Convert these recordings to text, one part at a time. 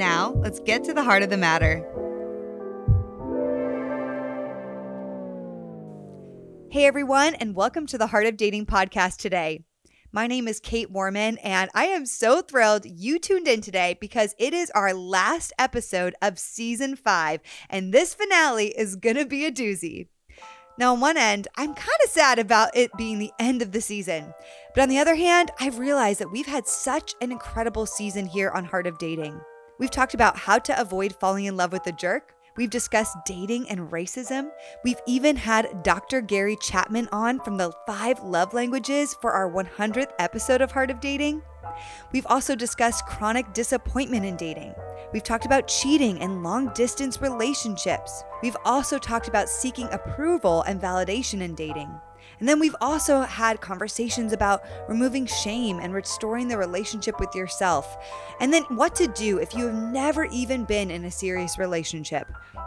Now, let's get to the heart of the matter. Hey, everyone, and welcome to the Heart of Dating podcast today. My name is Kait Warman, and I am so thrilled you tuned in today because it is our last episode of season five, and this finale is to be a doozy. Now, on one end, I'm kind of sad about it being the end of the season. But on the other hand, I've realized that we've had such an incredible season here on Heart of Dating. We've talked about how to avoid falling in love with a jerk. We've discussed dating and racism. We've even had Dr. Gary Chapman on from the five love languages for our 100th episode of Heart of Dating. We've also discussed chronic disappointment in dating. We've talked about cheating and long distance relationships. We've also talked about seeking approval and validation in dating. And then we've also had conversations about removing shame and restoring the relationship with yourself. And then what to do if you have never even been in a serious relationship.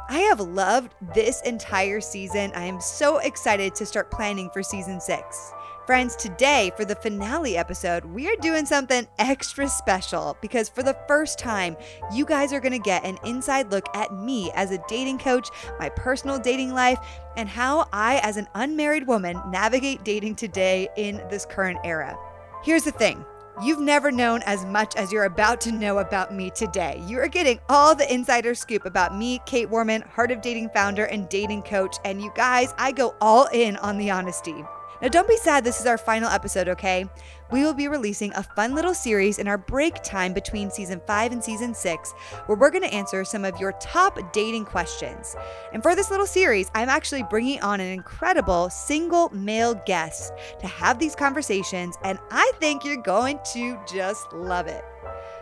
I have loved this entire season. I am so excited to start planning for season six. Friends, today for the finale episode, we are doing something extra special because for the first time, you guys are going to get an inside look at me as a dating coach, my personal dating life, and how I, as an unmarried woman, navigate dating today in this current era. Here's the thing. You've never known as much as you're about to know about me today. You are getting all the insider scoop about me, Kait Warman, Heart of Dating founder and dating coach. And you guys, I go all in on the honesty. Now, don't be sad, this is our final episode, okay? We will be releasing a fun little series in our break time between season five and season six, where we're gonna answer some of your top dating questions. And for this little series, I'm actually bringing on an incredible single male guest to have these conversations, and I think you're going to just love it.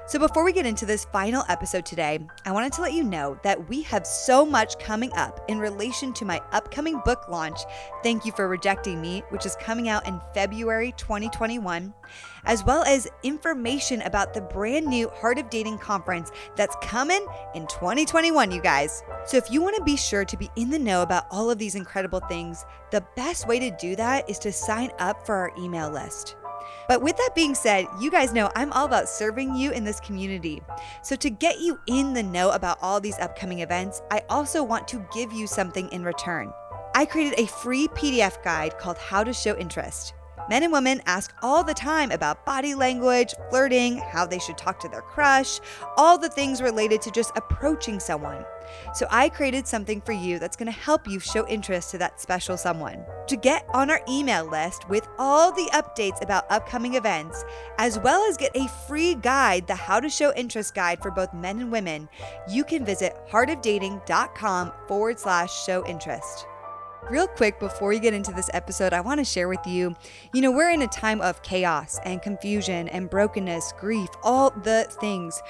So, before we get into this final episode today, I wanted to let you know that we have so much coming up in relation to my upcoming book launch, Thank You for Rejecting Me, which is coming out in February 2021, as well as information about the brand new Heart of Dating conference that's coming in 2021, you guys. So, if you want to be sure to be in the know about all of these incredible things, the best way to do that is to sign up for our email list. But with that being said, you guys know I'm all about serving you in this community. So, to get you in the know about all these upcoming events, I also want to give you something in return. I created a free PDF guide called How to Show Interest. Men and women ask all the time about body language, flirting, how they should talk to their crush, all the things related to just approaching someone. So I created something for you that's going to help you show interest to that special someone. To get on our email list with all the updates about upcoming events, as well as get a free guide, the How to Show Interest guide for both men and women, you can visit heartofdating.com forward slash show interest. Real quick, before we get into this episode, I want to share with you you know, we're in a time of chaos and confusion and brokenness, grief, all the things.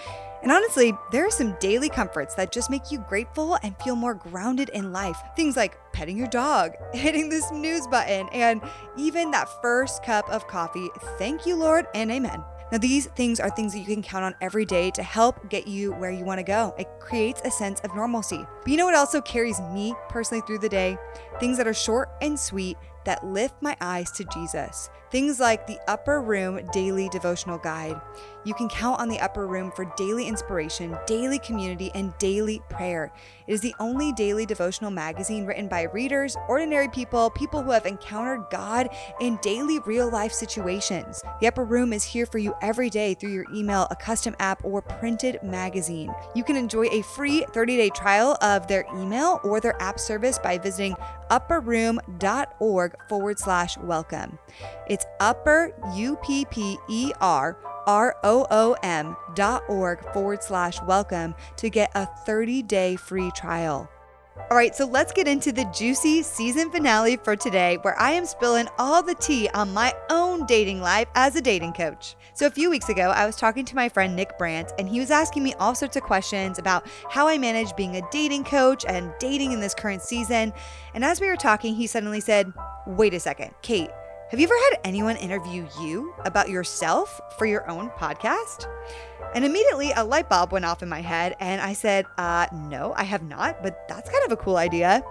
And honestly, there are some daily comforts that just make you grateful and feel more grounded in life. Things like petting your dog, hitting the snooze button, and even that first cup of coffee. Thank you, Lord, and amen. Now, these things are things that you can count on every day to help get you where you want to go. It creates a sense of normalcy. But you know what also carries me personally through the day? Things that are short and sweet that lift my eyes to Jesus. Things like the Upper Room Daily Devotional Guide. You can count on the Upper Room for daily inspiration, daily community, and daily prayer. It is the only daily devotional magazine written by readers, ordinary people, people who have encountered God in daily real life situations. The Upper Room is here for you every day through your email, a custom app, or printed magazine. You can enjoy a free 30 day trial of their email or their app service by visiting upperroom.org forward slash welcome. It's upper, U P P E R R-O-O-M dot org forward slash welcome to get a 30-day free trial. All right, so let's get into the juicy season finale for today, where I am spilling all the tea on my own dating life as a dating coach. So, a few weeks ago, I was talking to my friend Nick Brandt, and he was asking me all sorts of questions about how I manage being a dating coach and dating in this current season. And as we were talking, he suddenly said, Wait a second, Kait, have you ever had anyone interview you about yourself for your own podcast? And immediately a light bulb went off in my head, and I said, uh, No, I have not, but that's kind of a cool idea.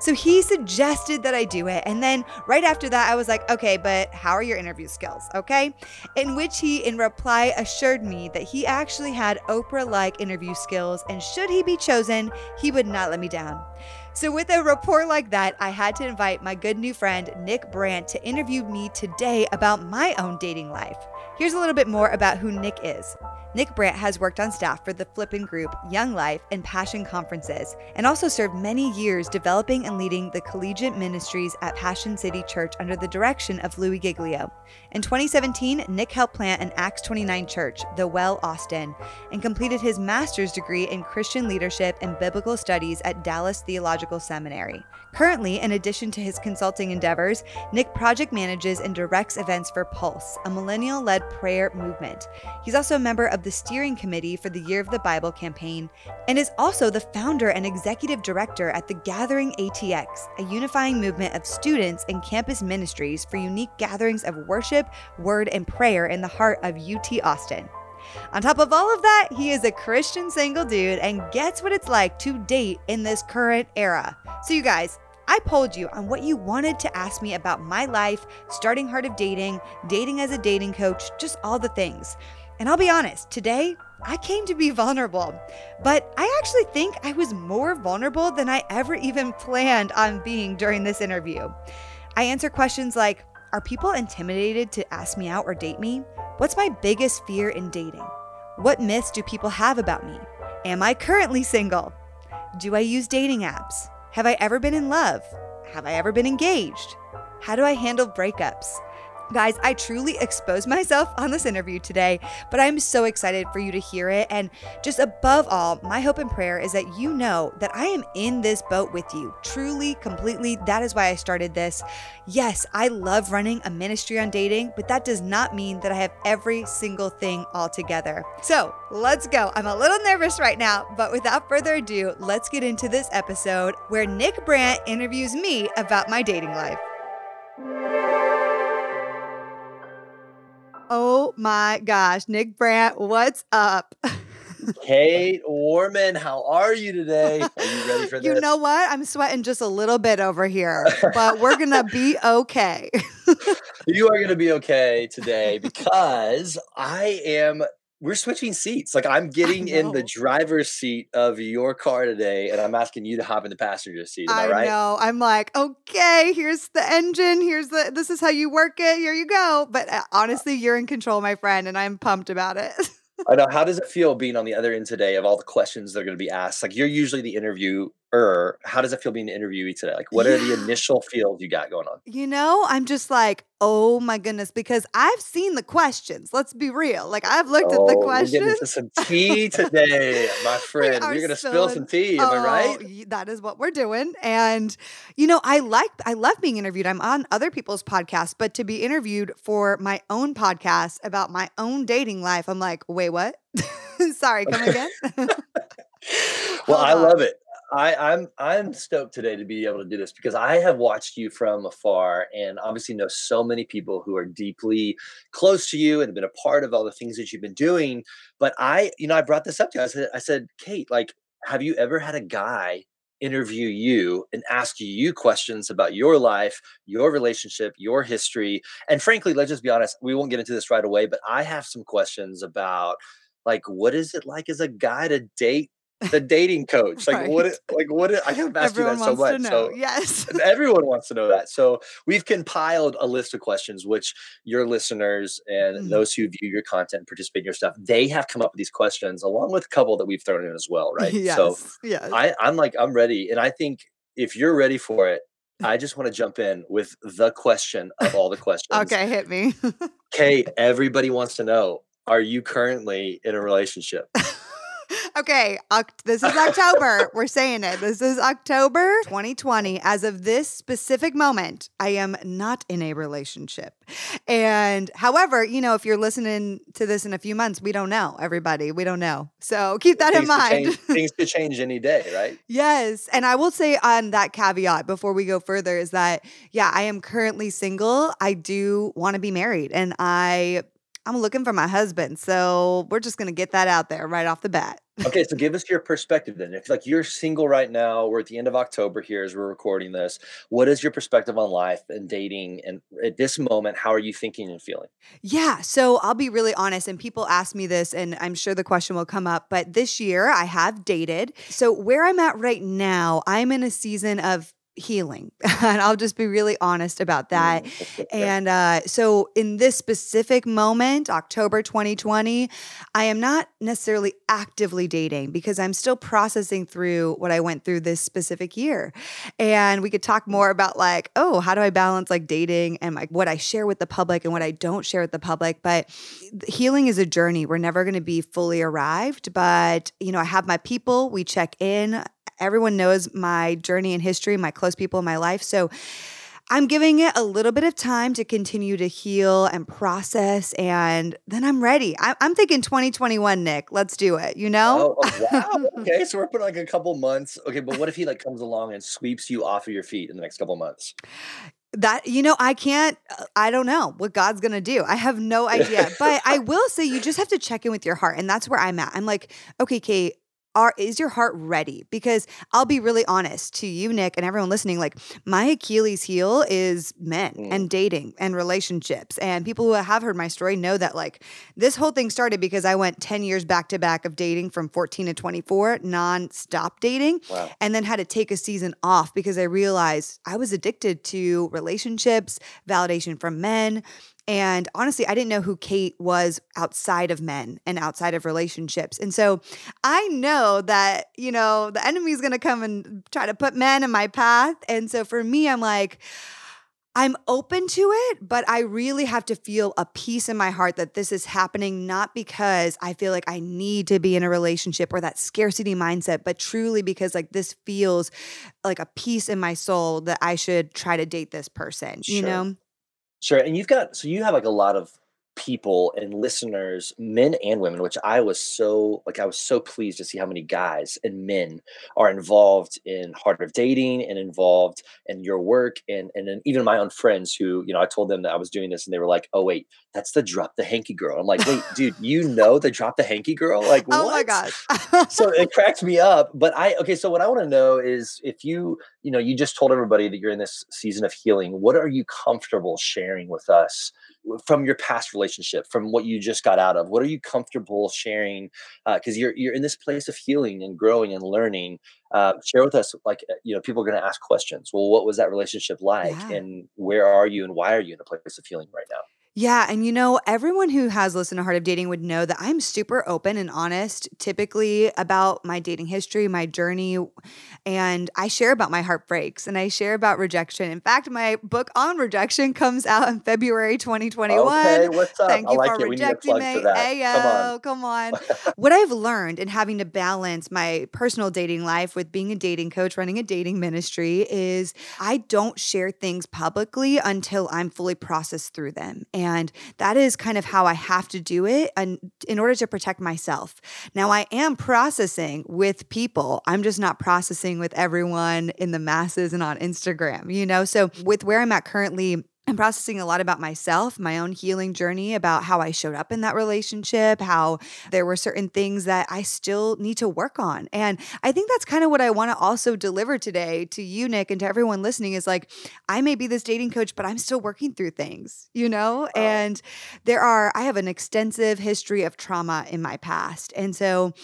So he suggested that I do it. And then right after that, I was like, Okay, but how are your interview skills? Okay. In which he, in reply, assured me that he actually had Oprah like interview skills, and should he be chosen, he would not let me down. So, with a report like that, I had to invite my good new friend, Nick Brandt, to interview me today about my own dating life. Here's a little bit more about who Nick is. Nick Brandt has worked on staff for the Flippen Group, Young Life, and Passion conferences, and also served many years developing and leading the collegiate ministries at Passion City Church under the direction of Louie Giglio. In 2017, Nick helped plant an Acts 29 church, The Well Austin, and completed his master's degree in Christian leadership and biblical studies at Dallas Theological Seminary. Currently, in addition to his consulting endeavors, Nick project manages and directs events for Pulse, a millennial led prayer movement. He's also a member of the steering committee for the Year of the Bible campaign and is also the founder and executive director at the Gathering ATX, a unifying movement of students and campus ministries for unique gatherings of worship, word, and prayer in the heart of UT Austin. On top of all of that, he is a Christian single dude and gets what it's like to date in this current era. So, you guys, I polled you on what you wanted to ask me about my life, starting Heart of Dating, dating as a dating coach, just all the things. And I'll be honest, today I came to be vulnerable, but I actually think I was more vulnerable than I ever even planned on being during this interview. I answer questions like Are people intimidated to ask me out or date me? What's my biggest fear in dating? What myths do people have about me? Am I currently single? Do I use dating apps? Have I ever been in love? Have I ever been engaged? How do I handle breakups? Guys, I truly exposed myself on this interview today, but I'm so excited for you to hear it. And just above all, my hope and prayer is that you know that I am in this boat with you. Truly, completely. That is why I started this. Yes, I love running a ministry on dating, but that does not mean that I have every single thing all together. So let's go. I'm a little nervous right now, but without further ado, let's get into this episode where Nick Brandt interviews me about my dating life. Oh my gosh, Nick Brandt, what's up? Kait Warman, how are you today? Are you ready for this? You know what? I'm sweating just a little bit over here, but we're going to be okay. you are going to be okay today because I am we're switching seats. Like I'm getting in the driver's seat of your car today, and I'm asking you to hop in the passenger seat. Am I, I right? know. I'm like, okay, here's the engine. Here's the. This is how you work it. Here you go. But uh, honestly, you're in control, my friend, and I'm pumped about it. I know. How does it feel being on the other end today of all the questions that are going to be asked? Like you're usually the interviewer. How does it feel being the interviewee today? Like what yeah. are the initial feels you got going on? You know, I'm just like, oh my goodness, because I've seen the questions. Let's be real. Like I've looked oh, at the questions. We're getting into some tea today, my friend. You're going to spill some tea. Am oh, I right? That is what we're doing. And you know, I like, I love being interviewed. I'm on other people's podcasts, but to be interviewed for my own podcast about my own dating life, I'm like, wait, what? Sorry, come again. well, I love it. I, I'm I'm stoked today to be able to do this because I have watched you from afar and obviously know so many people who are deeply close to you and have been a part of all the things that you've been doing. But I, you know, I brought this up to you. I said, I said, Kait, like, have you ever had a guy interview you and ask you questions about your life, your relationship, your history? And frankly, let's just be honest, we won't get into this right away, but I have some questions about like what is it like as a guy to date the dating coach like right. what like what i have asked everyone you that so much so yes everyone wants to know that so we've compiled a list of questions which your listeners and mm those who view your content participate in your stuff they have come up with these questions along with a couple that we've thrown in as well right yes. so yes. I, i'm like i'm ready and i think if you're ready for it I just want to jump in with the question of all the questions. okay, hit me. Kait, everybody wants to know are you currently in a relationship? Okay, this is October. We're saying it. This is October 2020. As of this specific moment, I am not in a relationship. And however, you know, if you're listening to this in a few months, we don't know, everybody. We don't know. So keep that things in mind. Change, things could change any day, right? Yes. And I will say on that caveat before we go further is that, yeah, I am currently single. I do want to be married and I I'm looking for my husband. So we're just going to get that out there right off the bat. okay, so give us your perspective then. If like you're single right now, we're at the end of October here as we're recording this. What is your perspective on life and dating? And at this moment, how are you thinking and feeling? Yeah, so I'll be really honest, and people ask me this, and I'm sure the question will come up. But this year, I have dated. So where I'm at right now, I'm in a season of healing. and I'll just be really honest about that. Mm, and uh, so, in this specific moment, October 2020, I am not necessarily actively dating because I'm still processing through what I went through this specific year. And we could talk more about, like, oh, how do I balance like dating and like what I share with the public and what I don't share with the public. But healing is a journey. We're never going to be fully arrived. But, you know, I have my people, we check in everyone knows my journey and history, my close people in my life. So I'm giving it a little bit of time to continue to heal and process, and then I'm ready. I- am thinking 2021, Nick. Let's do it. You know? Oh, oh wow. okay, so we're putting like a couple months. Okay, but what if he like comes along and sweeps you off of your feet in the next couple months? that you know i can't i don't know what god's gonna do i have no idea but i will say you just have to check in with your heart and that's where i'm at i'm like okay kait are is your heart ready because i'll be really honest to you nick and everyone listening like my achilles heel is men mm. and dating and relationships and people who have heard my story know that like this whole thing started because i went 10 years back to back of dating from 14 to 24 non-stop dating wow. and then had to take a season off because i realized i was addicted to relationships validation from men and honestly, I didn't know who Kait was outside of men and outside of relationships. And so I know that, you know, the enemy is going to come and try to put men in my path. And so for me, I'm like, I'm open to it, but I really have to feel a peace in my heart that this is happening, not because I feel like I need to be in a relationship or that scarcity mindset, but truly because like this feels like a peace in my soul that I should try to date this person, sure. you know? Sure. And you've got, so you have like a lot of people and listeners, men and women, which I was so like I was so pleased to see how many guys and men are involved in Heart of Dating and involved in your work and and then even my own friends who, you know, I told them that I was doing this and they were like, Oh wait, that's the drop the hanky girl. I'm like, wait, dude, you know the drop the hanky girl? Like oh what? my gosh. so it cracked me up. But I okay, so what I want to know is if you, you know, you just told everybody that you're in this season of healing, what are you comfortable sharing with us from your past relationship, from what you just got out of? What are you comfortable sharing? Because uh, you're you're in this place of healing and growing and learning. Uh, share with us, like uh, you know, people are going to ask questions. Well, what was that relationship like, yeah. and where are you, and why are you in a place of healing right now? Yeah. And you know, everyone who has listened to Heart of Dating would know that I'm super open and honest typically about my dating history, my journey. And I share about my heartbreaks and I share about rejection. In fact, my book on rejection comes out in February 2021. Okay, what's up? Thank you like for it. rejecting me. Ayo, come on. Come on. what I've learned in having to balance my personal dating life with being a dating coach, running a dating ministry, is I don't share things publicly until I'm fully processed through them. And that is kind of how I have to do it and in order to protect myself. Now, I am processing with people. I'm just not processing with everyone in the masses and on Instagram, you know? So, with where I'm at currently, I'm processing a lot about myself, my own healing journey, about how I showed up in that relationship, how there were certain things that I still need to work on. And I think that's kind of what I want to also deliver today to you, Nick, and to everyone listening is like, I may be this dating coach, but I'm still working through things, you know? Oh. And there are, I have an extensive history of trauma in my past. And so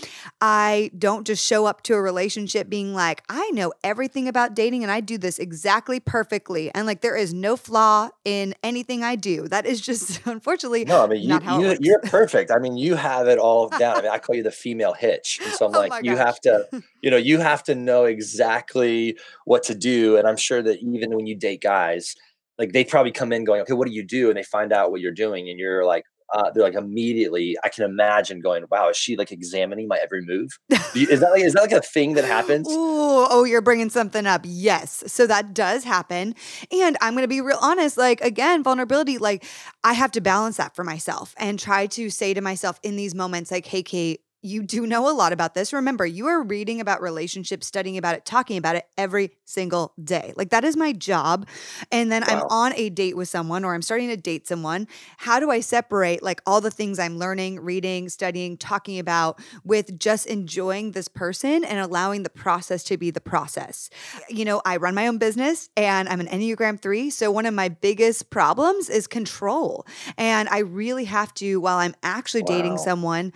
I don't just show up to a relationship being like, I know everything about dating and I do this exactly perfectly. And like, there is no flaw in anything I do. That is just unfortunately no. I mean, you, you you're perfect. I mean, you have it all down. I mean, I call you the female hitch, and so I'm oh like, you have to, you know, you have to know exactly what to do. And I'm sure that even when you date guys, like they probably come in going, okay, what do you do? And they find out what you're doing, and you're like, uh, they're like immediately I can imagine going, wow, is she like examining my every move? You, is that like is that like a thing that happens? Ooh, oh, you're bringing something up. Yes, so that does happen, and I'm gonna be real honest. Like again, vulnerability. Like I have to balance that for myself and try to say to myself in these moments, like, hey, Kait, you do know a lot about this. Remember, you are reading about relationships, studying about it, talking about it every single day. Like that is my job. And then wow. I'm on a date with someone or I'm starting to date someone. How do I separate like all the things I'm learning, reading, studying, talking about with just enjoying this person and allowing the process to be the process? You know, I run my own business and I'm an Enneagram 3. So one of my biggest problems is control. And I really have to, while I'm actually wow. dating someone,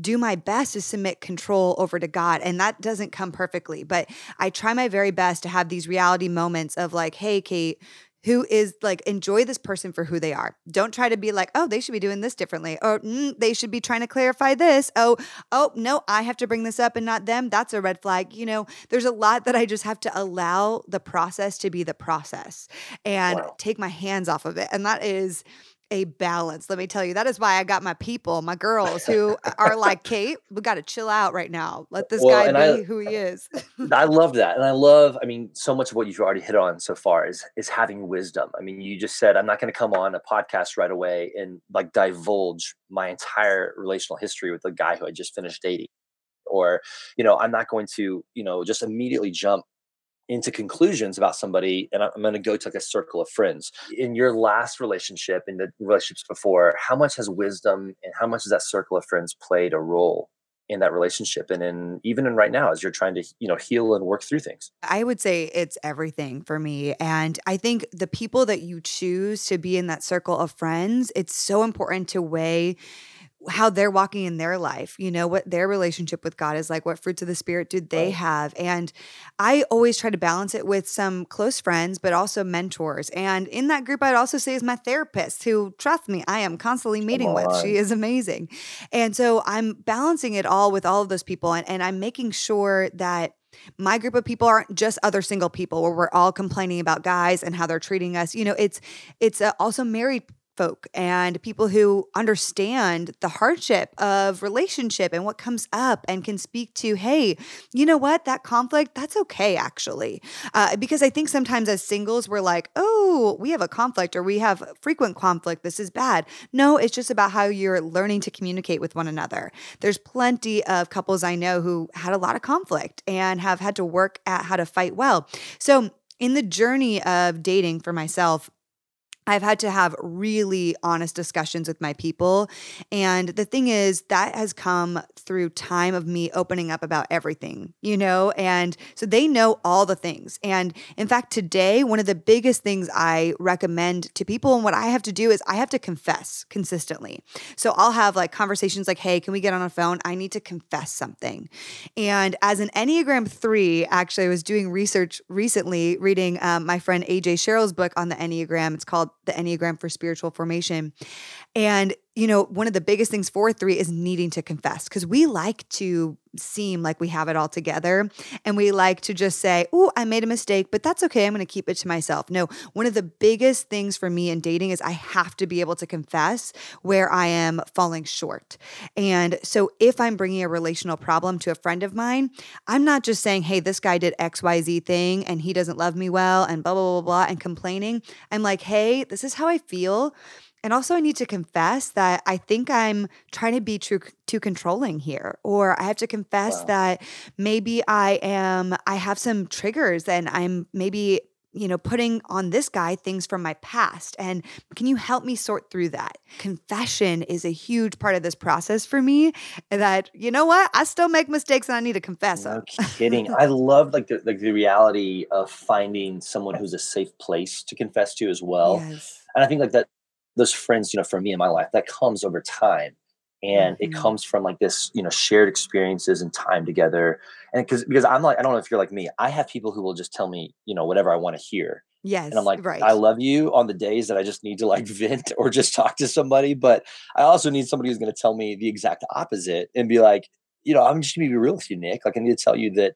do my best to submit control over to God. And that doesn't come perfectly, but I try my very best to have these reality moments of like, hey, Kait, who is like enjoy this person for who they are. Don't try to be like, oh, they should be doing this differently, or mm, they should be trying to clarify this. Oh, oh no, I have to bring this up and not them. That's a red flag. You know, there's a lot that I just have to allow the process to be the process and wow. take my hands off of it, and that is a balance. Let me tell you, that is why I got my people, my girls who are like, Kait, we got to chill out right now. Let this well, guy be I, who he uh, is. I love that. And I love, I mean, so much of what you've already hit on so far is is having wisdom. I mean, you just said, I'm not going to come on a podcast right away and like divulge my entire relational history with the guy who I just finished dating. Or, you know, I'm not going to, you know, just immediately jump into conclusions about somebody and i'm going to go to like a circle of friends. In your last relationship in the relationships before how much has wisdom and how much has that circle of friends played a role in that relationship? And in even in right now as you're trying to you know heal and work through things. I would say it's everything for me and i think the people that you choose to be in that circle of friends it's so important to weigh how they're walking in their life, you know, what their relationship with God is like, what fruits of the spirit do they right. have? And I always try to balance it with some close friends, but also mentors. And in that group, I'd also say is my therapist, who, trust me, I am constantly meeting with. She is amazing. And so I'm balancing it all with all of those people. And, and I'm making sure that my group of people aren't just other single people where we're all complaining about guys and how they're treating us you know it's it's uh, also married folk and people who understand the hardship of relationship and what comes up and can speak to hey you know what? That conflict that's okay actually. Uh, because i think sometimes as singles we're like oh we have a conflict or we have frequent conflict. This is bad. No it's just about how you're learning to communicate with one another. There's plenty of couples i know who had a lot of conflict and have had to work at how to fight well. So in the journey of dating for myself I've had to have really honest discussions with my people. And the thing is, that has come through time of me opening up about everything, you know? And so they know all the things. And in fact, today, one of the biggest things I recommend to people and what I have to do is I have to confess consistently. So I'll have like conversations like, hey, can we get on a phone? I need to confess something. And as an Enneagram 3, actually, I was doing research recently, reading um, my friend AJ Sherrill's book on the Enneagram. It's called the Enneagram for Spiritual Formation. And, you know, one of the biggest things for three is needing to confess because we like to seem like we have it all together. And we like to just say, Oh, I made a mistake, but that's okay. I'm going to keep it to myself. No, one of the biggest things for me in dating is I have to be able to confess where I am falling short. And so if I'm bringing a relational problem to a friend of mine, I'm not just saying, Hey, this guy did XYZ thing and he doesn't love me well and blah, blah, blah, blah, and complaining. I'm like, Hey, this is how I feel. And also, I need to confess that I think I'm trying to be too too controlling here, or I have to confess wow. that maybe I am I have some triggers, and I'm maybe you know putting on this guy things from my past. And can you help me sort through that? Confession is a huge part of this process for me. That you know what, I still make mistakes, and I need to confess. No kidding. I love like the like the reality of finding someone who's a safe place to confess to as well. Yes. And I think like that those friends, you know, for me in my life, that comes over time. And mm-hmm. it comes from like this, you know, shared experiences and time together. And because because I'm like, I don't know if you're like me, I have people who will just tell me, you know, whatever I want to hear. Yes. And I'm like, right. I love you on the days that I just need to like vent or just talk to somebody. But I also need somebody who's going to tell me the exact opposite and be like, you know, I'm just going to be real with you, Nick. Like, I need to tell you that,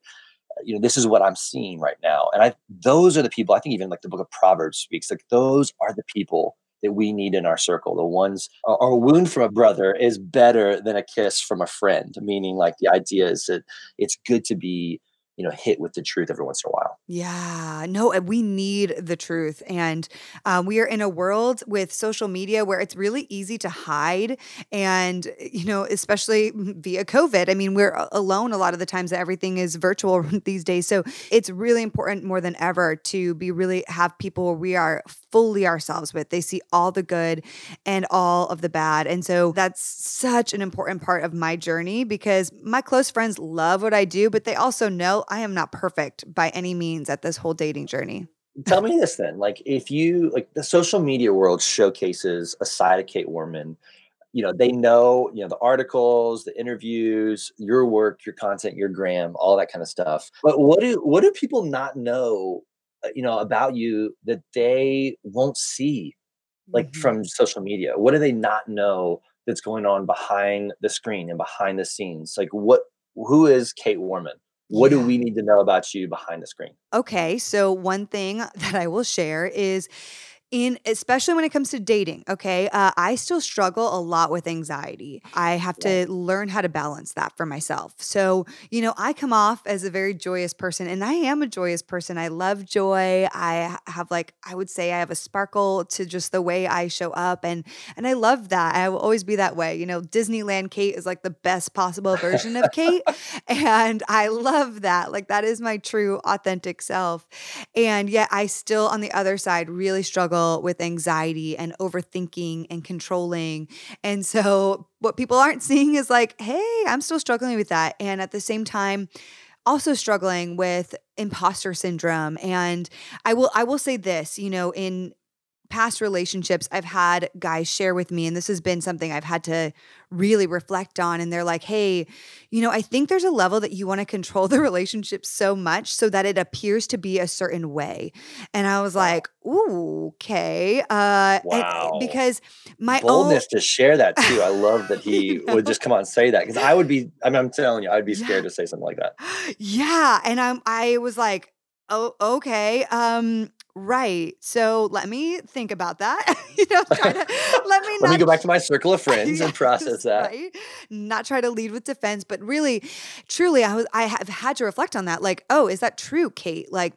you know, this is what I'm seeing right now. And I, those are the people, I think even like the book of Proverbs speaks, like, those are the people that we need in our circle. The ones, our wound from a brother is better than a kiss from a friend, meaning like the idea is that it's good to be you know hit with the truth every once in a while. Yeah no we need the truth and um, we are in a world with social media where it's really easy to hide and you know especially via covid i mean we're alone a lot of the times that everything is virtual these days so it's really important more than ever to be really have people where we are fully ourselves with. They see all the good and all of the bad and so that's such an important part of my journey because my close friends love what i do but they also know I am not perfect by any means at this whole dating journey. Tell me this then. Like if you like the social media world showcases a side of Kait Warman, you know, they know, you know, the articles, the interviews, your work, your content, your gram, all that kind of stuff. But what do what do people not know, uh, you know, about you that they won't see like mm-hmm. from social media? What do they not know that's going on behind the screen and behind the scenes? Like what who is Kait Warman? What do we need to know about you behind the screen? Okay, so one thing that I will share is in especially when it comes to dating okay? Uh, i still struggle a lot with anxiety. I have to learn how to balance that for myself. So you know i come off as a very joyous person and i am a joyous person. I love joy. I have like i would say i have a sparkle to just the way i show up and and i love that. I will always be that way. You know disneyland kait is like the best possible version of kait and i love that. Like that is my true authentic self. And yet i still on the other side really struggle struggle with anxiety and overthinking and controlling. And so, what people aren't seeing is like, hey, I'm still struggling with that. And at the same time, also struggling with imposter syndrome and i will i will say this you know in past relationships, I've had guys share with me, and this has been something I've had to really reflect on. And they're like, hey, you know, I think there's a level that you want to control the relationship so much so that it appears to be a certain way. And I was like, ooh, okay. Uh, wow. because my boldness own- to share that too. I love that he would just come on and say that because I would be, I mean, I'm telling you, I'd be scared yeah. to say something like that. Yeah. And I'm, I was like, oh, okay. Um, Right. So let me think about that. you know, try to let me let me go back to my circle of friends yes, and process that. Right. Not try to lead with defense, but really, truly, I was I have had to reflect on that. Like, oh, is that true, Kait? Like,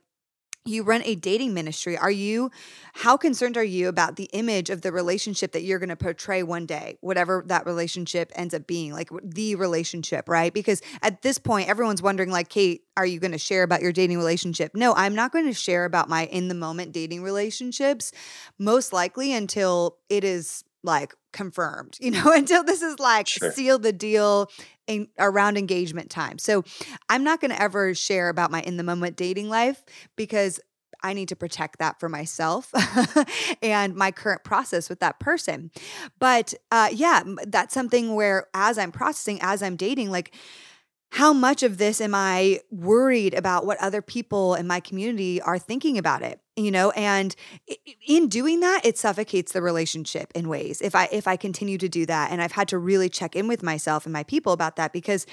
you run a dating ministry. Are you, how concerned are you about the image of the relationship that you're going to portray one day, whatever that relationship ends up being, like the relationship, right? Because at this point, everyone's wondering, like, Kait, are you going to share about your dating relationship? No, I'm not going to share about my in the moment dating relationships, most likely until it is like confirmed, you know, until this is like sure. seal the deal in, around engagement time. So I'm not going to ever share about my in the moment dating life because I need to protect that for myself and my current process with that person. But uh, yeah, that's something where as I'm processing, as I'm dating, like, how much of this am I worried about what other people in my community are thinking about it? You know, and in doing that, it suffocates the relationship in ways. If I if I continue to do that, and I've had to really check in with myself and my people about that because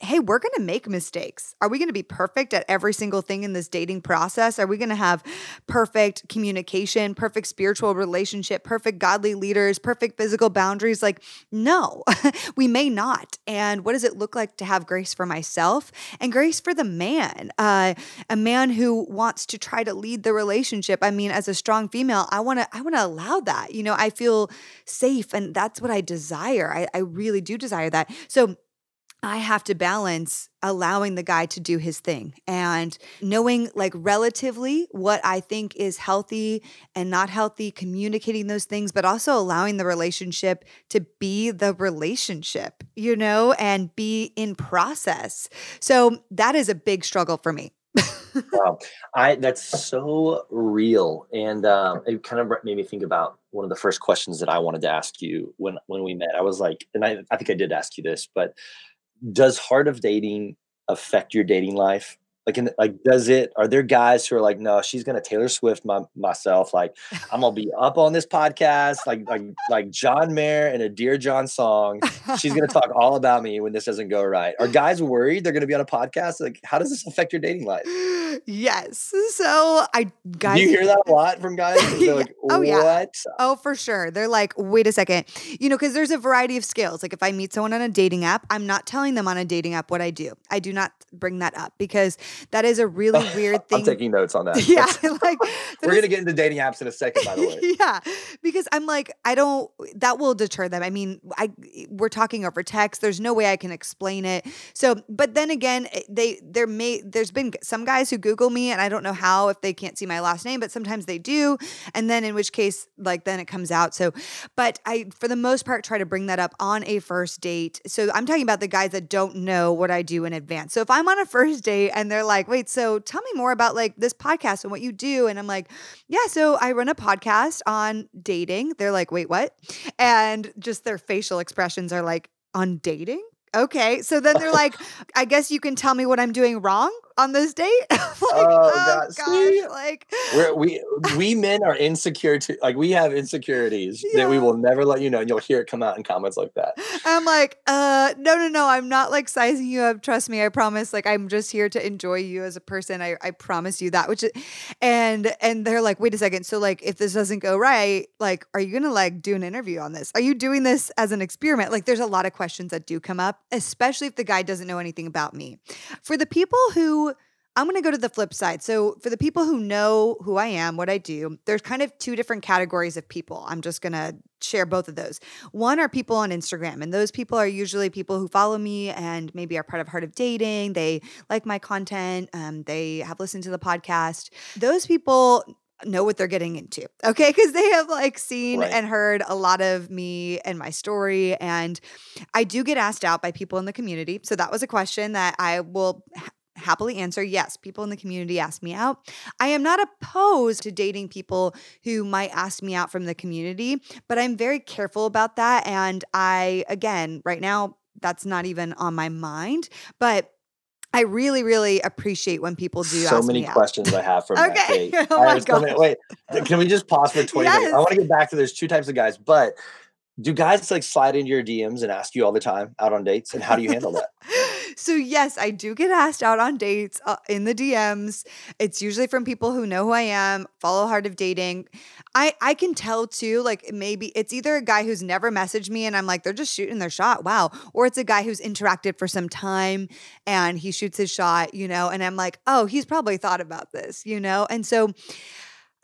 hey, we're going to make mistakes. Are we going to be perfect at every single thing in this dating process? Are we going to have perfect communication, perfect spiritual relationship, perfect godly leaders, perfect physical boundaries? Like, no, we may not. And what does it look like to have grace for myself and grace for the man? Uh, a man who wants to try to lead the relationship. I mean, as a strong female, I want to I want to allow that. You know, I feel safe and that's what I desire. I, I really do desire that. So I have to balance allowing the guy to do his thing and knowing, like, relatively what I think is healthy and not healthy, communicating those things, but also allowing the relationship to be the relationship, you know, and be in process. So that is a big struggle for me. wow, I that's so real, and um, it kind of made me think about one of the first questions that I wanted to ask you when when we met. I was like, and I, I think I did ask you this, but does Heart of Dating affect your dating life Like, in, like, does it? Are there guys who are like, no, she's gonna Taylor Swift my, myself. Like, I'm gonna be up on this podcast, like, like, like John Mayer in a Dear John song. She's gonna talk all about me when this doesn't go right. Are guys worried they're gonna be on a podcast? Like, how does this affect your dating life? Yes. So I guys, Do you hear that a lot from guys? They're like, oh yeah. Oh, for sure. They're like, wait a second. You know, because there's a variety of skills. Like if I meet someone on a dating app, I'm not telling them on a dating app what I do. I do not bring that up because that is a really weird thing. I'm taking notes on that. Yeah. like we're gonna get into dating apps in a second, by the way. yeah. Because I'm like, I don't that will deter them. I mean, I we're talking over text. There's no way I can explain it. So, but then again, eh, they there may there's been some guys who Google me and I don't know how if they can't see my last name, but sometimes they do. And then in which case, like then it comes out. So, but I for the most part try to bring that up on a first date. So I'm talking about the guys that don't know what I do in advance. So if I'm on a first date and they're like, wait, so tell me more about like this podcast and what you do. And I'm like, yeah, so I run a podcast on dating. They're like, wait, what? And just their facial expressions are like, on dating? Okay. So then they're like, I guess you can tell me what I'm doing wrong on this date. like, oh, God. gosh, See? like We're, we we men are insecure to like we have insecurities Yeah. that we will never let you know, and you'll hear it come out in comments like that. I'm like, uh, no, no, no. I'm not like sizing you up. Trust me. I promise. Like, I'm just here to enjoy you as a person. I, I promise you that. Which, is, and and they're like, wait a second. So like, if this doesn't go right, like, are you gonna like do an interview on this? Are you doing this as an experiment? Like, there's a lot of questions that do come up, especially if the guy doesn't know anything about me. For the people who I'm going to go to the flip side. So, for the people who know who I am, what I do, there's kind of two different categories of people. I'm just going to share both of those. One are people on Instagram, and those people are usually people who follow me and maybe are part of Heart of Dating. They like my content, um, they have listened to the podcast. Those people know what they're getting into. Okay. Cause they have like seen Right. and heard a lot of me and my story. And I do get asked out by people in the community. So that was a question that I will happily answer. Yes, people in the community ask me out. I am not opposed to dating people who might ask me out from the community, but I'm very careful about that. And I, again, right now, that's not even on my mind. But I really, really appreciate when people do so ask many me out. questions I have from that. Okay. Oh my have so many- gosh. wait, can we just pause for 20 seconds? Yes. I want to get back to there's two types of guys, but do guys like slide into your DMs and ask you all the time out on dates? And how do you handle that? so yes, I do get asked out on dates uh, in the DMs. It's usually from people who know who I am, follow Heart of Dating. I I can tell too. Like maybe it's either a guy who's never messaged me and I'm like they're just shooting their shot. Wow, or it's a guy who's interacted for some time and he shoots his shot. You know, and I'm like, oh, he's probably thought about this. You know, and so.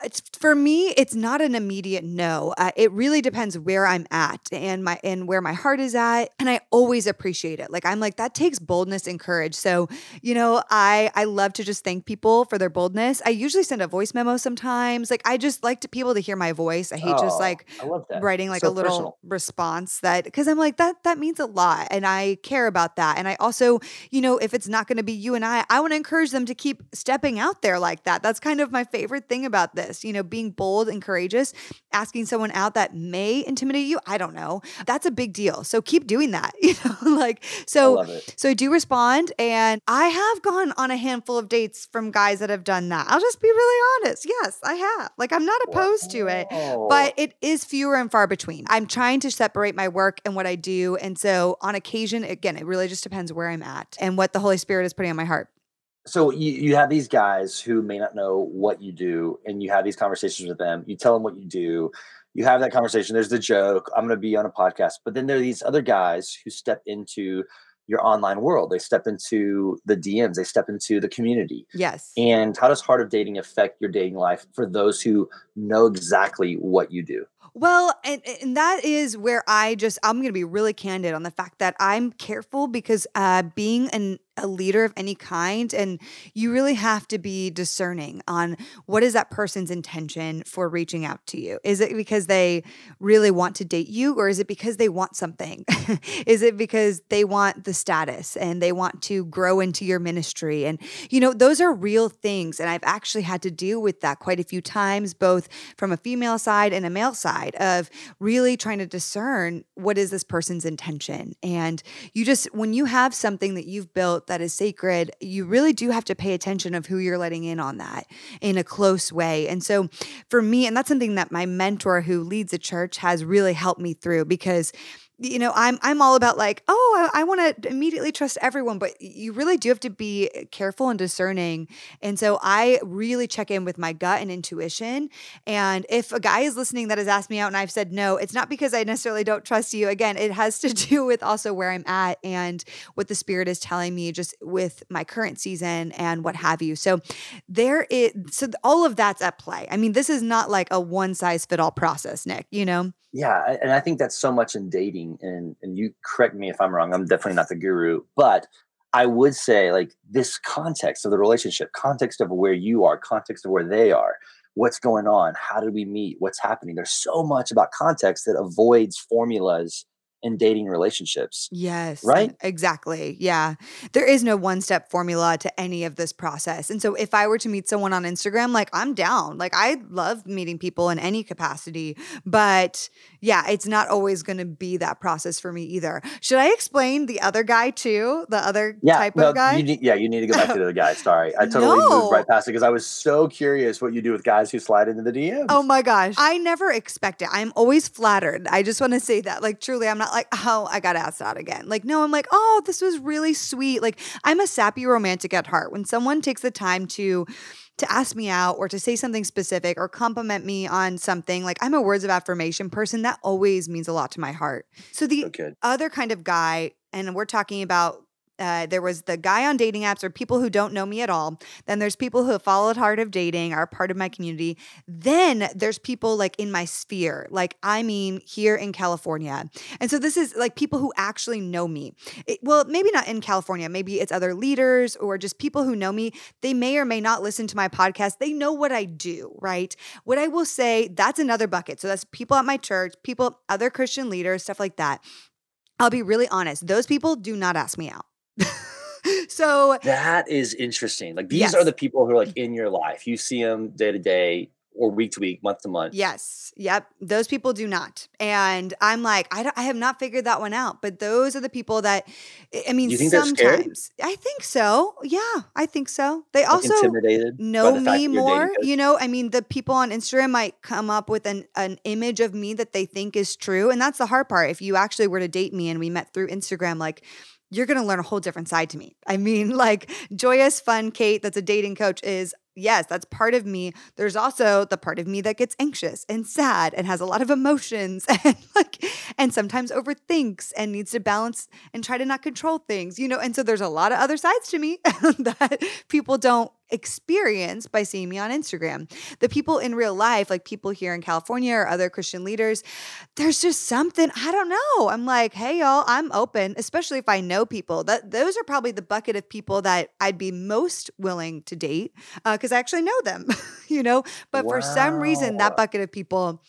It's, for me, it's not an immediate no. Uh, it really depends where I'm at and my and where my heart is at, and I always appreciate it. Like I'm like that takes boldness and courage. So you know, I I love to just thank people for their boldness. I usually send a voice memo sometimes. Like I just like to people to hear my voice. I hate just Oh, like love that. writing like So a little personal. response that because I'm like that that means a lot and I care about that and I also you know if it's not going to be you and I I want to encourage them to keep stepping out there like that that's kind of my favorite thing about this you know being bold and courageous asking someone out that may intimidate you I don't know that's a big deal so keep doing that you know like so so I do respond, and I have gone on a handful of dates from guys that have done that. I'll just be really honest. Yes, I have. Like, I'm not opposed to it, but it is fewer and far between. I'm trying to separate my work and what I do. And so, on occasion, again, it really just depends where I'm at and what the Holy Spirit is putting on my heart. So you, you have these guys who may not know what you do and you have these conversations with them. You tell them what you do. You have that conversation. There's the joke i'm going to be on a podcast. But then there are these other guys who step into your online world. They step into the dms they step into the community. Yes. and how does heart of dating affect your dating life for those who know exactly what you do? Well, and, and that is where I just, I'm going to be really candid on the fact that I'm careful because uh, being an, a leader of any kind, and you really have to be discerning on what is that person's intention for reaching out to you. Is it because they really want to date you, or is it because they want something? is it because they want the status and they want to grow into your ministry? And, you know, those are real things. And I've actually had to deal with that quite a few times, both from a female side and a male side of really trying to discern what is this person's intention. And you just, when you have something that you've built that is sacred, you really do have to pay attention of who you're letting in on that in a close way. And so for me, and that's something that my mentor who leads a church has really helped me through because you know i'm i'm all about like oh i, I want to immediately trust everyone but you really do have to be eh, careful and discerning. And so i really check in with my gut and intuition. And if a guy is listening that has asked me out and i've said no it's not because i necessarily don't trust you. Again it has to do with also where i'm at and what the spirit is telling me just with my current season and what have you. So there is so all of that's at play. I mean this is not like a one size fit all process nick you know? Yeah, and I think that's so much in dating. And and you correct me if I'm wrong. I'm definitely not the guru, but I would say like this context of the relationship, context of where you are, context of where they are, what's going on, how did we meet, what's happening. There's so much about context that avoids formulas in dating relationships. Yes. Right? Exactly. Yeah. There is no one step formula to any of this process. And so if I were to meet someone on Instagram, like I'm down. Like I love meeting people in any capacity. But yeah, it's not always going to be that process for me either. Should I explain the other guy too? The other yeah, type no, of guy? You need, yeah, you need to go back to the guy. Sorry. I totally No. moved right past it because I was so curious what you do with guys who slide into the DMs. Oh my gosh. I never expect it. I'm always flattered. I just want to say that. Like, truly, I'm not like, oh, I got asked out again. Like, no, I'm like, oh, this was really sweet. Like, I'm a sappy romantic at heart. When someone takes the time to, to ask me out or to say something specific or compliment me on something, like I'm a words of affirmation person, that always means a lot to my heart. So the good. other kind of guy, and we're talking about uh, there was the guy on dating apps or people who don't know me at all. Then there's people who have followed Heart of Dating, are part of my community. Then there's people like in my sphere, like I mean here in California. And so this is like people who actually know me. It- well, maybe not in California, maybe it's other leaders or just people who know me. They may or may not listen to my podcast. They know what I do, right? What I will say, that's another bucket. So that's people at my church, people, other Christian leaders, stuff like that. I'll be really honest. Those people do not ask me out. So That is interesting. Like these Yes. are the people who are like mm. in your life. You see them day to day or week to week, month to month. Yes. Yep. Those people do not. And I'm like, I, don't, I have not figured that one out. But those are the people that, I- mean, You think they're sometimes I think so. Yeah, I think so. They Like, also intimidated know the me more. You know, I mean, the people on Instagram might come up with an, an image of me that they think is true. And that's the hard part. If you actually were to date me and we met through Instagram, like, you're going to learn a whole different side to me. I mean, like, joyous, fun Kait, that's a dating coach, is yes, that's part of me. There's also the part of me that gets anxious and sad and has a lot of emotions and like and sometimes overthinks and needs to balance and try to not control things, you know. And so there's a lot of other sides to me that people don't experience by seeing me on Instagram. The people in real life, like people here in California or other Christian leaders, there's just something, I don't know. I'm like, hey y'all, I'm open, especially if I know people. That those are probably the bucket of people that I'd be most willing to date uh, because I actually know them, you know. But for some reason, that bucket of people,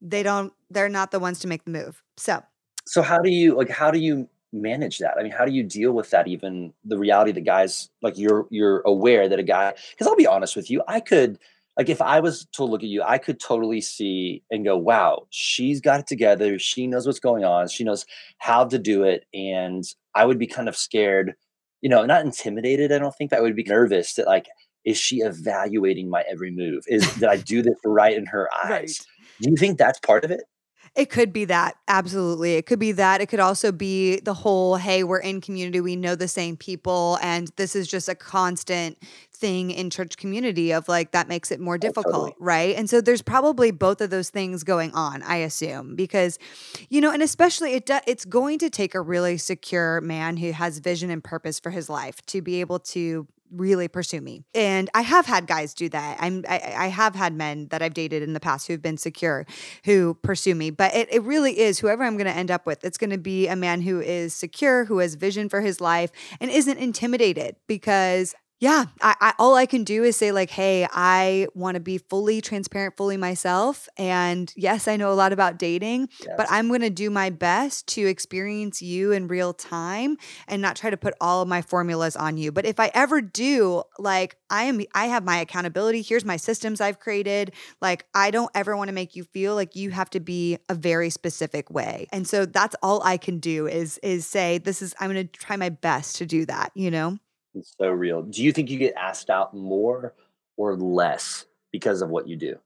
they don't, they're not the ones to make the move. So So how do you like how do you manage that? I mean, how do you deal with that even the reality that guys like you're you're aware that a guy because I'll be honest with you, I could like if I was to look at you, I could totally see and go, wow, she's got it together. She knows what's going on. She knows how to do it. And I would be kind of scared, you know, not intimidated, I don't think, that I would be nervous that like, is she evaluating my every move? Is did I do this right in her eyes? Do you think that's part of it? It could be that. Absolutely. It could be that. It could also be the whole hey, we're in community, we know the same people, and this is just a constant thing in church community of like that makes it more oh, difficult, totally. right? And so there's probably both of those things going on, I assume, because you know, and especially it do, it's going to take a really secure man who has vision and purpose for his life to be able to really pursue me. And I have had guys do that. I'm I, I have had men that I've dated in the past who've been secure who pursue me. But it, it really is whoever I'm gonna end up with, it's gonna be a man who is secure, who has vision for his life, and isn't intimidated because Yeah, I, I, all I can do is say like, "Hey, I want to be fully transparent, fully myself." And yes, I know a lot about dating, yes. but I'm going to do my best to experience you in real time and not try to put all of my formulas on you. But if I ever do, like, I am, I have my accountability. Here's my systems I've created. Like, I don't ever want to make you feel like you have to be a very specific way. And so that's all I can do is is say, "This is." I'm going to try my best to do that. You know. So real. Do you think you get asked out more or less because of what you do?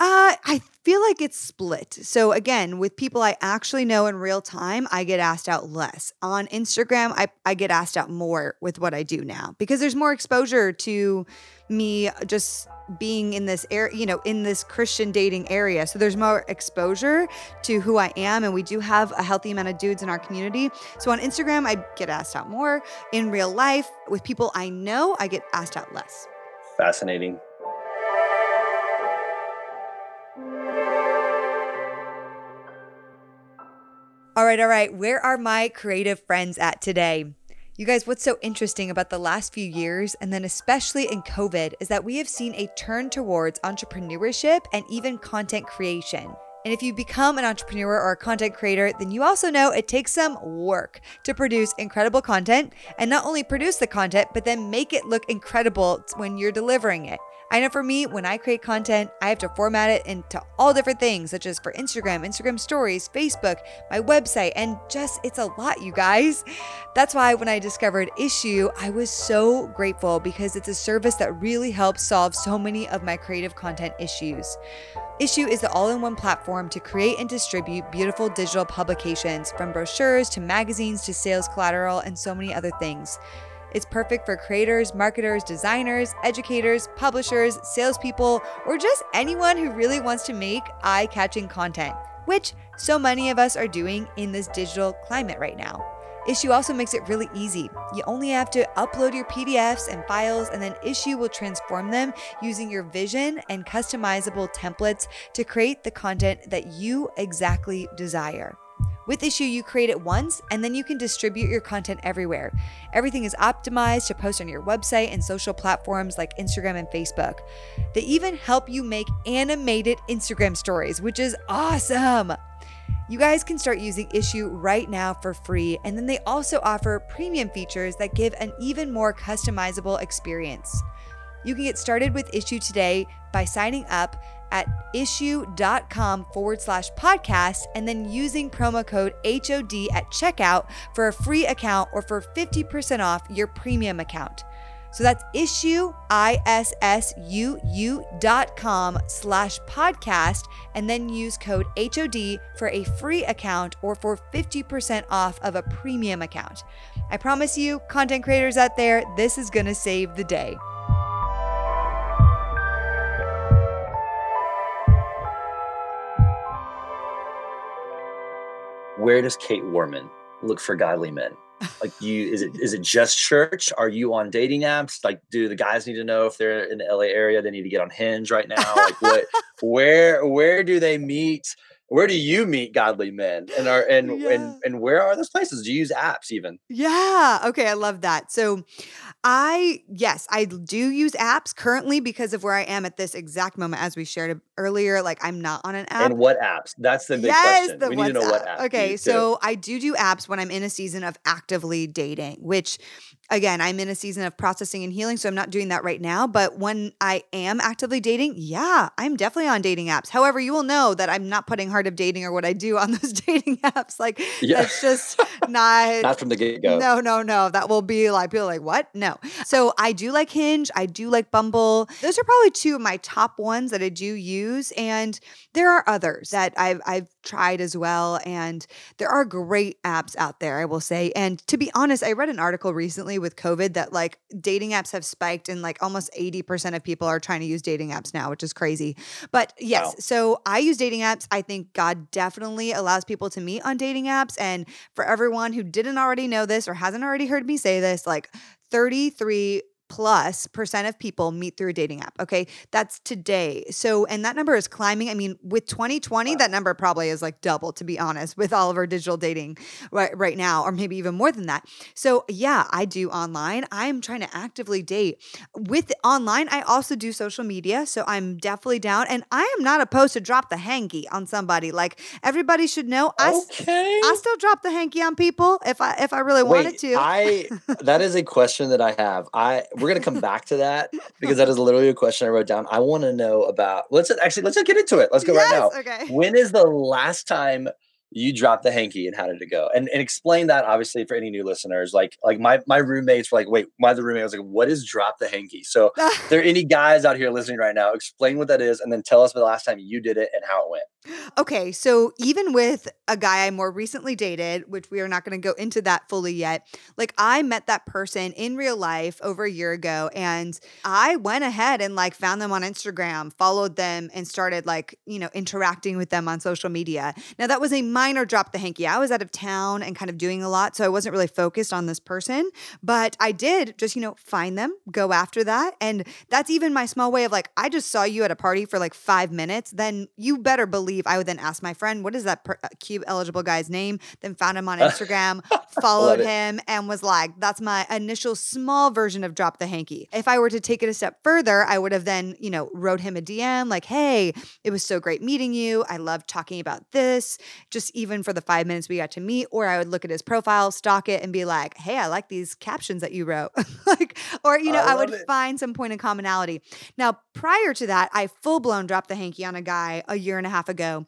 Uh, I feel like it's split. So again, with people I actually know in real time, I get asked out less. On Instagram, I, I get asked out more with what I do now because there's more exposure to me just being in this area, you know, in this Christian dating area. So there's more exposure to who I am. And we do have a healthy amount of dudes in our community. So on Instagram, I get asked out more. In real life, with people I know, I get asked out less. Fascinating. All right, all right. Where are my creative friends at today? You guys, what's so interesting about the last few years, and then especially in COVID, is that we have seen a turn towards entrepreneurship and even content creation. And if you become an entrepreneur or a content creator, then you also know it takes some work to produce incredible content and not only produce the content, but then make it look incredible when you're delivering it. I know for me, when I create content, I have to format it into all different things, such as for Instagram, Instagram stories, Facebook, my website, and just it's a lot, you guys. That's why when I discovered Issuu, I was so grateful because it's a service that really helps solve so many of my creative content issues. Issuu is the all in one platform to create and distribute beautiful digital publications, from brochures to magazines to sales collateral and so many other things. It's perfect for creators, marketers, designers, educators, publishers, salespeople, or just anyone who really wants to make eye catching content, which so many of us are doing in this digital climate right now. Issuu also makes it really easy. You only have to upload your PDFs and files, and then Issuu will transform them using your vision and customizable templates to create the content that you exactly desire. With Issuu, you create it once and then you can distribute your content everywhere. Everything is optimized to post on your website and social platforms like Instagram and Facebook. They even help you make animated Instagram stories, which is awesome. You guys can start using Issuu right now for free, and then they also offer premium features that give an even more customizable experience. You can get started with Issuu today by signing up at issuu.com forward slash podcast and then using promo code HOD at checkout for a free account or for 50% off your premium account. So that's Issuu, I-S-S-U-U dot com slash podcast and then use code HOD for a free account or for 50% off of a premium account. I promise you, content creators out there, this is going to save the day. Where does Kait Warman look for godly men? Like you is it is it just church? Are you on dating apps? Like do the guys need to know if they're in the LA area, they need to get on Hinge right now? Like what where where do they meet? Where do you meet godly men? And are and yeah. and and where are those places? Do you use apps even? Yeah. Okay, I love that. So I, yes, I do use apps currently because of where I am at this exact moment, as we shared earlier. Like, I'm not on an app. And what apps? That's the big yes, question. The we need to know what apps. Okay, so I do do apps when I'm in a season of actively dating, which again, I'm in a season of processing and healing, so I'm not doing that right now. But when I am actively dating, yeah, I'm definitely on dating apps. However, you will know that I'm not putting Heart of Dating or what I do on those dating apps. Like, yeah. that's just not not from the get go. No, no, no. That will be like people like what? No. So I do like Hinge. I do like Bumble. Those are probably two of my top ones that I do use, and there are others that I've I've tried as well. And there are great apps out there, I will say. And to be honest, I read an article recently with COVID that like dating apps have spiked and like almost 80% of people are trying to use dating apps now, which is crazy. But yes, wow. so I use dating apps. I think God definitely allows people to meet on dating apps. And for everyone who didn't already know this or hasn't already heard me say this, like 33 plus percent of people meet through a dating app. Okay. That's today. So, and that number is climbing. I mean, with 2020, wow. that number probably is like double, to be honest, with all of our digital dating right, right now, or maybe even more than that. So, yeah, I do online. I'm trying to actively date. With online, I also do social media. So, I'm definitely down. And I am not opposed to drop the hanky on somebody. Like, everybody should know I, okay. I still drop the hanky on people if I if I really Wait, wanted to. I that is a question that I have. I we're gonna come back to that because that is literally a question I wrote down. I want to know about. Let's actually let's get into it. Let's go yes, right now. Okay. When is the last time you dropped the hanky and how did it go? And and explain that obviously for any new listeners. Like like my my roommates were like, wait, my other roommate was like, what is drop the hanky? So if there are any guys out here listening right now, explain what that is and then tell us the last time you did it and how it went. Okay, so even with a guy I more recently dated, which we are not going to go into that fully yet, like I met that person in real life over a year ago and I went ahead and like found them on Instagram, followed them and started like, you know, interacting with them on social media. Now that was a minor drop the hanky. I was out of town and kind of doing a lot, so I wasn't really focused on this person, but I did just, you know, find them, go after that, and that's even my small way of like I just saw you at a party for like 5 minutes, then you better believe I would then ask my friend, what is that per- uh, cube eligible guy's name? Then found him on Instagram, followed him, and was like, that's my initial small version of drop the hanky. If I were to take it a step further, I would have then, you know, wrote him a DM like, hey, it was so great meeting you. I loved talking about this, just even for the five minutes we got to meet. Or I would look at his profile, stalk it, and be like, hey, I like these captions that you wrote. like, or, you know, I, I would it. find some point of commonality. Now, prior to that, I full blown dropped the hanky on a guy a year and a half ago ago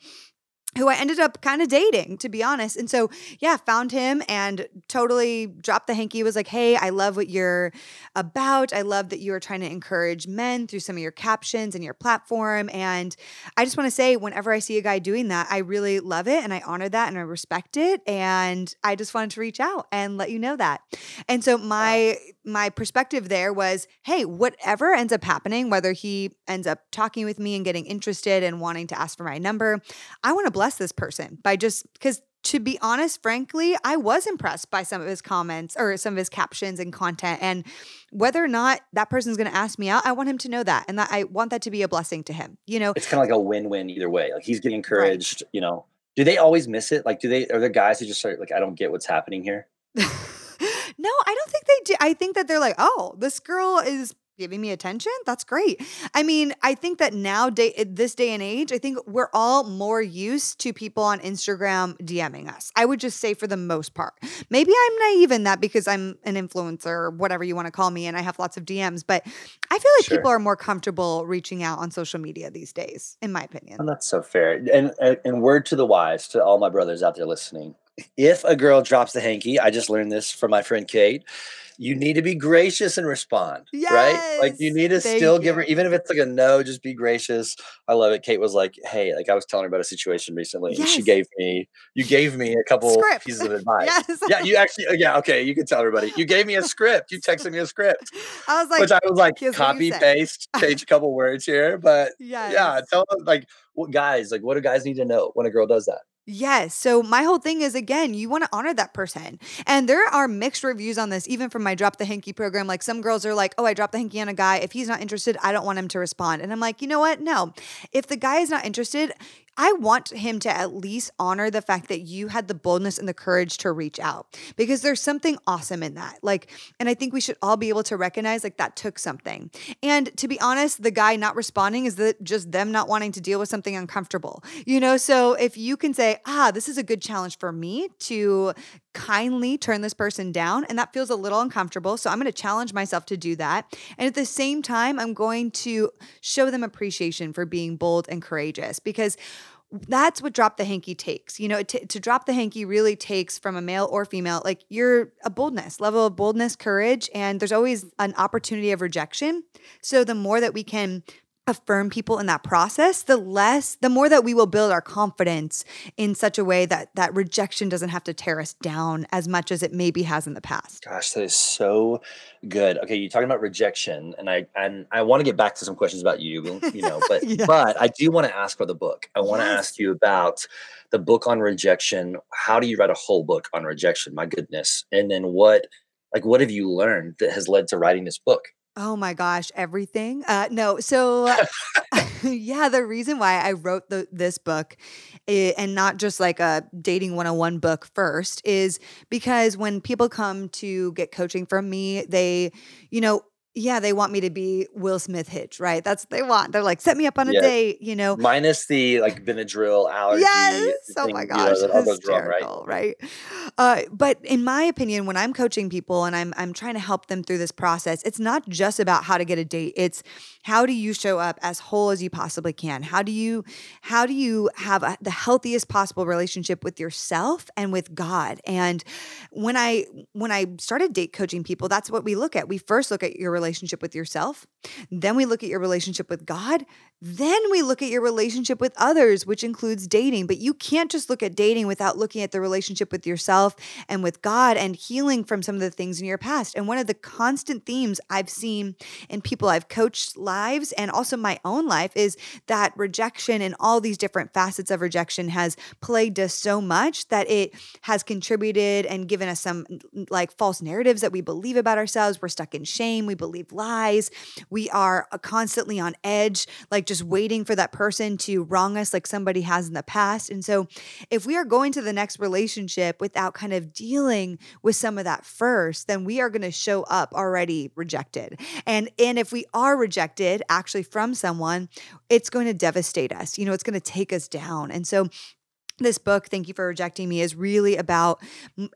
who I ended up kind of dating, to be honest. And so, yeah, found him and totally dropped the hanky. Was like, hey, I love what you're about. I love that you are trying to encourage men through some of your captions and your platform. And I just want to say, whenever I see a guy doing that, I really love it and I honor that and I respect it. And I just wanted to reach out and let you know that. And so my my perspective there was, hey, whatever ends up happening, whether he ends up talking with me and getting interested and wanting to ask for my number, I want to bless this person by just because to be honest, frankly, I was impressed by some of his comments or some of his captions and content. And whether or not that person's going to ask me out, I want him to know that. And that I want that to be a blessing to him. You know, it's kind of like a win win either way. Like he's getting encouraged, right. you know. Do they always miss it? Like, do they, are there guys who just start, like, I don't get what's happening here? No, I don't think they do. I think that they're like, oh, this girl is giving me attention? That's great. I mean i think that now day eh, this day and age i think we're all more used to people on instagram dming us. I would just say for the most part. Maybe i'm naive in that because i'm an influencer or whatever you want to call me and i have lots of dms but i feel like sure. people are more comfortable reaching out on social media these days in my opinion. And that's so fair. And eh, and word to the wise to all my brothers out there listening. If a girl drops the hanky, I just learned this from my friend Kait. You need to be gracious and respond, yes! right? Like you need to Thank still give her, even if it's like a no, just be gracious. I love it. Kait was like, "Hey, like I was telling her about a situation recently, yes. and she gave me, you gave me a couple script. pieces of advice. yes. Yeah, you actually, uh, yeah, okay, you can tell everybody. You gave me a script. You texted me a script. I was like, which I was like, copy paste, change a couple words here, but yes. yeah, tell them like, what guys, like, what do guys need to know when a girl does that? Yes. So my whole thing is again, you want to honor that person. And there are mixed reviews on this, even from my drop the hanky program. Like some girls are like, oh, I dropped the hanky on a guy. If he's not interested, I don't want him to respond. And I'm like, you know what? No. If the guy is not interested, I want him to at least honor the fact that you had the boldness and the courage to reach out because there's something awesome in that. Like, and I think we should all be able to recognize like that took something. And to be honest, the guy not responding is that just them not wanting to deal with something uncomfortable, you know? So if you can say, ah, this is a good challenge for me to kindly turn this person down, and that feels a little uncomfortable. So I'm going to challenge myself to do that. And at the same time, I'm going to show them appreciation for being bold and courageous because that's what drop the hanky takes. You know, to, to drop the hanky really takes from a male or female, like you're a boldness, level of boldness, courage, and there's always an opportunity of rejection. So the more that we can affirm people in that process the less the more that we will build our confidence in such a way that that rejection doesn't have to tear us down as much as it maybe has in the past. Gosh that is so good. Okay you're talking about rejection and i and i want to get back to some questions about you you know but yes. but i do want to ask for the book. I want to ask you about the book on rejection. How do you write a whole book on rejection? My goodness. And then what like what have you learned that has led to writing this book Oh my gosh, everything. Uh, no, so yeah, the reason why I wrote the, this book eh, and not just like a dating 101 book first is because when people come to get coaching from me, they, you know, yeah, they want me to be Will Smith Hitch, right? That's what they want. They're like, set me up on a yeah. date, you know. Minus the like Benadryl allergy. Yes. Oh my gosh. You know, hysterical, right? right? Uh, but in my opinion, when I'm coaching people and I'm I'm trying to help them through this process, it's not just about how to get a date. It's how do you show up as whole as you possibly can? How do you how do you have a, the healthiest possible relationship with yourself and with God? And when I when I started date coaching people, that's what we look at. We first look at your relationship with yourself, then we look at your relationship with God, then we look at your relationship with others, which includes dating. But you can't just look at dating without looking at the relationship with yourself and with God and healing from some of the things in your past. And one of the constant themes I've seen in people I've coached lives and also my own life is that rejection and all these different facets of rejection has plagued us so much that it has contributed and given us some like false narratives that we believe about ourselves. We're stuck in shame. We believe lies. We are uh, constantly on edge, like just waiting for that person to wrong us like somebody has in the past. And so, if we are going to the next relationship without kind of dealing with some of that first, then we are going to show up already rejected. And and if we are rejected actually from someone, it's going to devastate us. You know, it's going to take us down. And so this book, Thank You for Rejecting Me, is really about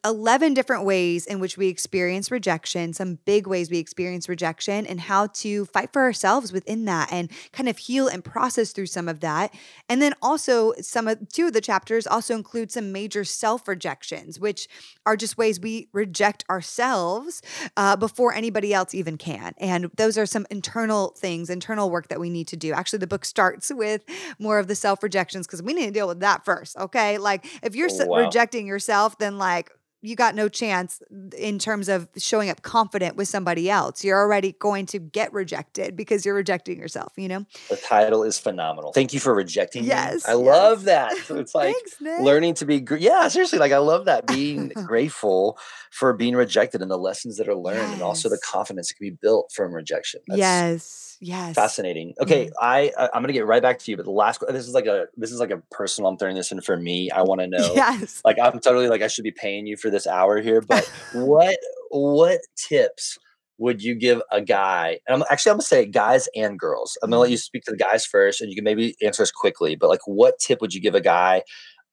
11 different ways in which we experience rejection, some big ways we experience rejection, and how to fight for ourselves within that and kind of heal and process through some of that. And then also, some of two of the chapters also include some major self rejections, which are just ways we reject ourselves uh, before anybody else even can. And those are some internal things, internal work that we need to do. Actually, the book starts with more of the self rejections because we need to deal with that first. Okay Okay. Like if you're oh, wow. rejecting yourself, then like you got no chance in terms of showing up confident with somebody else. You're already going to get rejected because you're rejecting yourself, you know? The title is phenomenal. Thank you for rejecting yes, me. I yes. love that. It's like Thanks, learning to be, yeah, seriously. Like I love that being grateful for being rejected and the lessons that are learned yes. and also the confidence that can be built from rejection. That's, yes Yes. Fascinating. Okay, mm. I I'm gonna get right back to you, but the last this is like a this is like a personal. I'm throwing this in for me. I want to know. Yes. Like I'm totally like I should be paying you for this hour here, but what what tips would you give a guy? And I'm actually I'm gonna say guys and girls. I'm gonna let you mm-hmm. speak to the guys first, and you can maybe answer this quickly. But like, what tip would you give a guy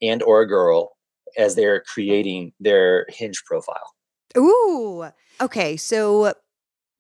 and or a girl as they're creating their hinge profile? Ooh. Okay. So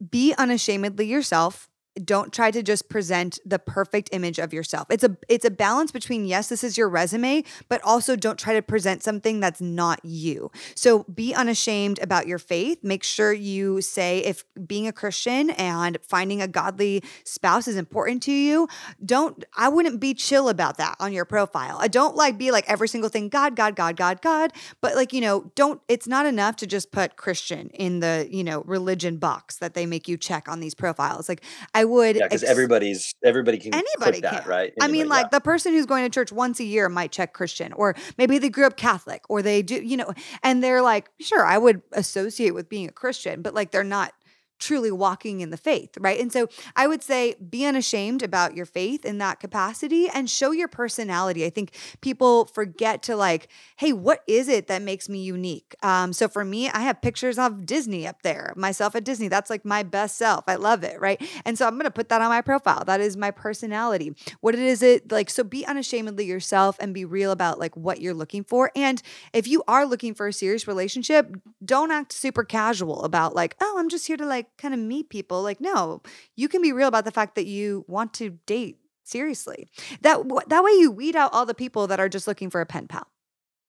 be unashamedly yourself don't try to just present the perfect image of yourself. It's a it's a balance between yes, this is your resume, but also don't try to present something that's not you. So be unashamed about your faith. Make sure you say if being a Christian and finding a godly spouse is important to you, don't I wouldn't be chill about that on your profile. I don't like be like every single thing God, God, God, God, God, but like, you know, don't it's not enough to just put Christian in the, you know, religion box that they make you check on these profiles. Like I would because ex- everybody's everybody can anybody that, can. right? Anybody, I mean, like yeah. the person who's going to church once a year might check Christian, or maybe they grew up Catholic, or they do, you know, and they're like, sure, I would associate with being a Christian, but like they're not truly walking in the faith, right? And so I would say be unashamed about your faith in that capacity and show your personality. I think people forget to like, hey, what is it that makes me unique? Um, so for me, I have pictures of Disney up there, myself at Disney. That's like my best self. I love it, right? And so I'm gonna put that on my profile. That is my personality. What is it like? So be unashamedly yourself and be real about like what you're looking for. And if you are looking for a serious relationship, don't act super casual about like, oh, I'm just here to like kind of meet people. Like, no, you can be real about the fact that you want to date seriously. That that way you weed out all the people that are just looking for a pen pal.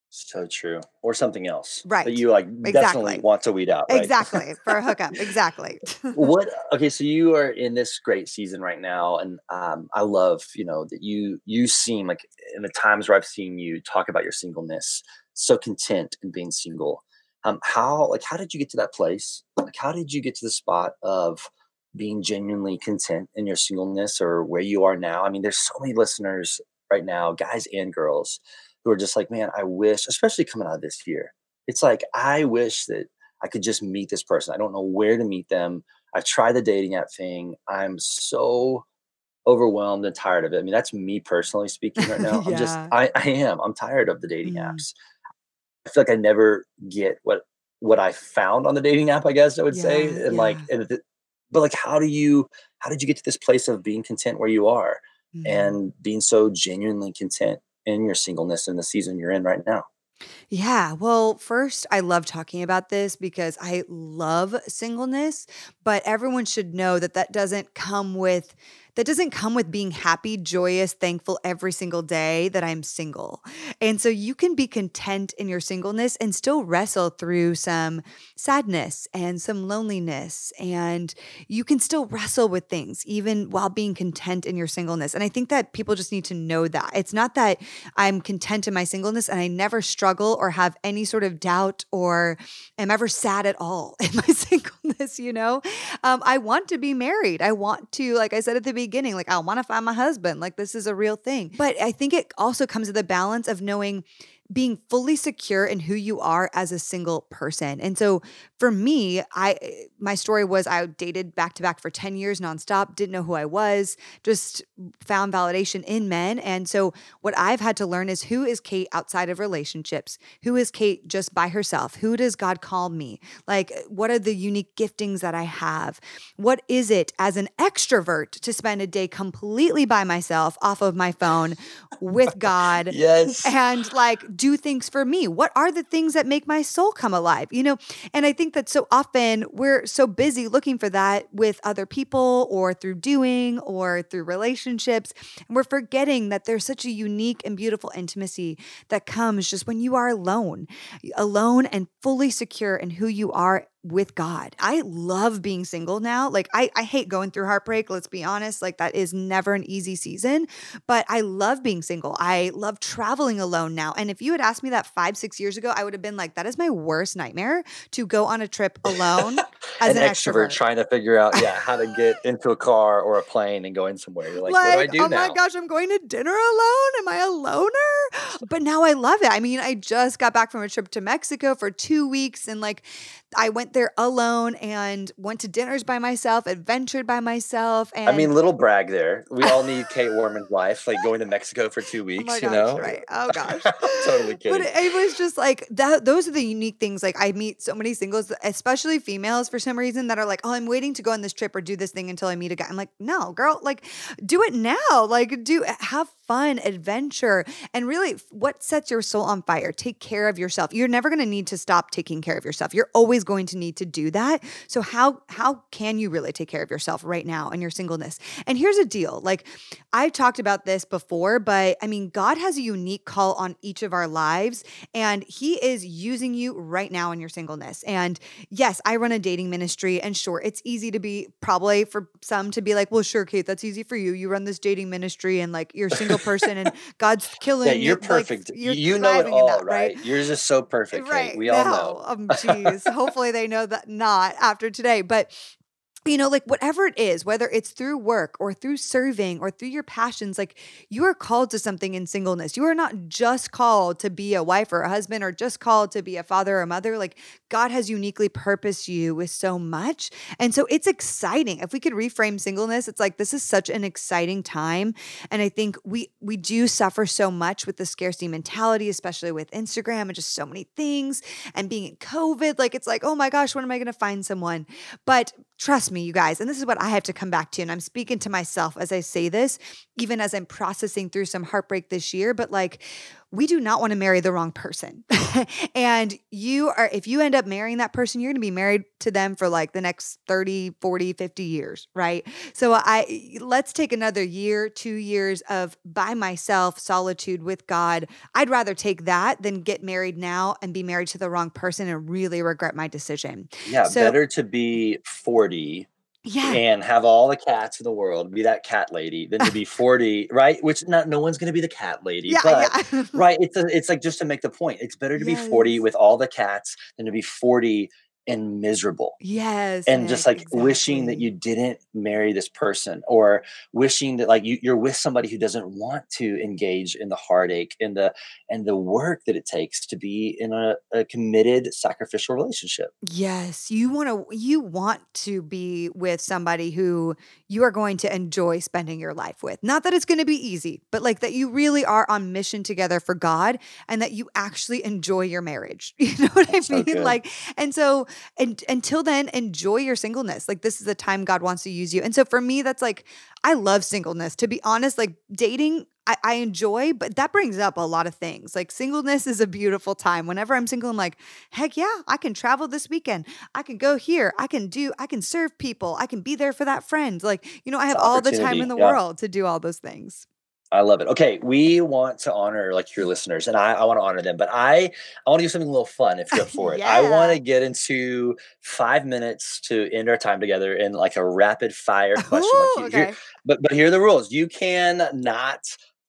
So true. Or something else. Right. That you like exactly. definitely want to weed out. Right? Exactly. For a hookup. exactly. what okay, so you are in this great season right now. And um, I love, you know, that you you seem like in the times where I've seen you talk about your singleness, so content in being single um, how like how did you get to that place like how did you get to the spot of being genuinely content in your singleness or where you are now i mean there's so many listeners right now guys and girls who are just like man i wish especially coming out of this year it's like i wish that i could just meet this person i don't know where to meet them I've tried the dating app thing. I'm so overwhelmed and tired of it. I mean, that's me personally speaking right now. yeah. I'm just, I, I am. I'm tired of the dating mm. apps. I feel like I never get what what I found on the dating app. I guess I would yeah, say, and yeah. like, and but like, how do you? How did you get to this place of being content where you are, mm. and being so genuinely content in your singleness in the season you're in right now? Yeah. Well, first, I love talking about this because I love singleness, but everyone should know that that doesn't come with that doesn't come with being happy, joyous, thankful every single day that I'm single. And so you can be content in your singleness and still wrestle through some sadness and some loneliness. And you can still wrestle with things even while being content in your singleness. And I think that people just need to know that. It's not that I'm content in my singleness and I never struggle or have any sort of doubt or am ever sad at all in my singleness, you know? Um, I want to be married. I want to, like I said at the beginning, beginning, like, I want to find my husband. Like, this is a real thing. But I think it also comes to the balance of knowing being fully secure in who you are as a single person. And so for me, I my story was I dated back to back for 10 years nonstop, didn't know who I was, just found validation in men. And so what I've had to learn is who is Kait outside of relationships? Who is Kait just by herself? Who does God call me? Like what are the unique giftings that I have? What is it as an extrovert to spend a day completely by myself off of my phone with God? yes. And like do things for me? What are the things that make my soul come alive? You know, and I think that so often we're so busy looking for that with other people or through doing or through relationships. And we're forgetting that there's such a unique and beautiful intimacy that comes just when you are alone, alone and fully secure in who you are with God. I love being single now. Like I, I hate going through heartbreak. Let's be honest. Like that is never an easy season, but I love being single. I love traveling alone now. And if you had asked me that five, six years ago, I would have been like, that is my worst nightmare to go on a trip alone as an, an extrovert, extrovert, trying to figure out, yeah, how to get into a car or a plane and going somewhere. You're like, like what do I do oh now? my gosh, I'm going to dinner alone. Am I a loner? But now I love it. I mean, I just got back from a trip to Mexico for two weeks and like I went there alone and went to dinners by myself, adventured by myself. And I mean, little brag there. We all need Kait Warman's life, like going to Mexico for two oh weeks. Oh gosh, you know, right? Oh gosh, totally kidding. But it, was just like that. Those are the unique things. Like I meet so many singles, especially females, for some reason, that are like, "Oh, I'm waiting to go on this trip or do this thing until I meet a guy." I'm like, "No, girl, like do it now. Like do have fun, adventure, and really, what sets your soul on fire? Take care of yourself. You're never going to need to stop taking care of yourself. You're always going to need to do that. So how how can you really take care of yourself right now in your singleness? And here's a deal. Like I've talked about this before, but I mean, God has a unique call on each of our lives, and He is using you right now in your singleness. And yes, I run a dating ministry, and sure, it's easy to be probably for some to be like, well, sure, Kait, that's easy for you. You run this dating ministry, and like you're single person and God's killing yeah, you're you. perfect. Like, you're you know it all, that, right? right? You're just so perfect. Right. We all know. Um, geez. Hopefully they know that not after today. But you know, like whatever it is, whether it's through work or through serving or through your passions, like you are called to something in singleness. You are not just called to be a wife or a husband or just called to be a father or a mother. Like God has uniquely purposed you with so much. And so it's exciting. If we could reframe singleness, it's like this is such an exciting time. And I think we we do suffer so much with the scarcity mentality, especially with Instagram and just so many things and being in COVID. Like it's like, oh my gosh, when am I gonna find someone? But Trust me, you guys, and this is what I have to come back to. And I'm speaking to myself as I say this, even as I'm processing through some heartbreak this year. But like, we do not want to marry the wrong person. and you are, if you end up marrying that person, you're going to be married to them for like the next 30, 40, 50 years, right? So I, let's take another year, two years of by myself, solitude with God. I'd rather take that than get married now and be married to the wrong person and really regret my decision. Yeah. So, better to be 40 yeah. and have all the cats in the world, be that cat lady, than to be 40, right? Which not no one's gonna be the cat lady. Yeah, but yeah. right, it's a, it's like just to make the point. It's better to yes. be 40 with all the cats than to be 40 and miserable. Yes. And just like exactly. wishing that you didn't marry this person or wishing that like you, you're with somebody who doesn't want to engage in the heartache and the and the work that it takes to be in a, a committed sacrificial relationship. Yes, you want to you want to be with somebody who you are going to enjoy spending your life with. Not that it's going to be easy, but like that you really are on mission together for God and that you actually enjoy your marriage. You know what That's I mean? good. like and so and until then enjoy your singleness. Like this is the time God wants to use you. And so for me that's like I love singleness. To be honest, like dating I, I enjoy, but that brings up a lot of things. Like singleness is a beautiful time. Whenever I'm single, I'm like, heck yeah, I can travel this weekend. I can go here. I can do, I can serve people. I can be there for that friend. Like, you know, I have all the time in the yeah. world to do all those things. I love it. Okay, we want to honor like your listeners, and I, I want to honor them, but I I want to do something a little fun if you're up for it. I want to get into five minutes to end our time together in like a rapid fire question. Ooh, like you- here- okay. but but here are the rules. You can not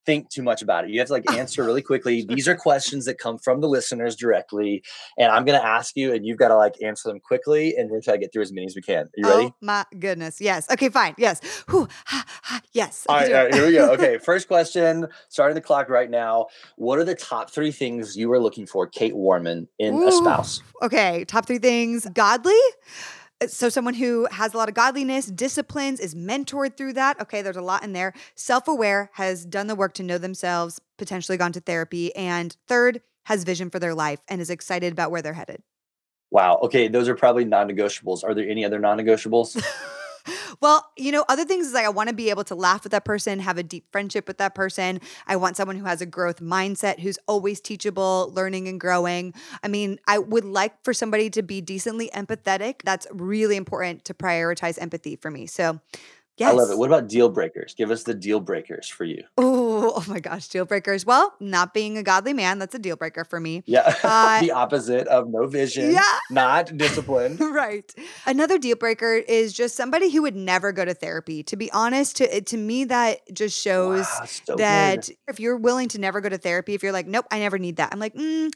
think too much about it. You have to like answer really quickly. These are questions that come from the listeners directly, and I'm going to ask you, and you've got to like answer them quickly, and we're trying to get through as many as we can. Are you ready? Oh my goodness. Yes. Okay, fine. Yes. Whew, ha, ha, yes. All right, all right, here we go. Okay, first question, starting the clock right now. What are the top three things you are looking for, Kait Warman, in a spouse? Okay, top three things. Godly. So someone who has a lot of godliness, disciplines, is mentored through that. Okay, there's a lot in there. Self-aware, has done the work to know themselves, potentially gone to therapy, and third, has vision for their life and is excited about where they're headed. Wow. Okay, those are probably non-negotiables. Are there any other non-negotiables? Well, you know, other things is like I want to be able to laugh with that person, have a deep friendship with that person. I want someone who has a growth mindset, who's always teachable, learning and growing. I mean, I would like for somebody to be decently empathetic. That's really important to prioritize empathy for me. So, yes. I love it. What about deal breakers? Give us the deal breakers for you. Oh, oh my gosh, deal breakers. Well, not being a godly man, that's a deal breaker for me. Yeah, Uh, the opposite of no vision, Yeah. not discipline. right. Another deal breaker is just somebody who would never go to therapy. To be honest, to to me that just shows Wow, so good. that if you're willing to never go to therapy, if you're like, nope, I never need that. I'm like, mm,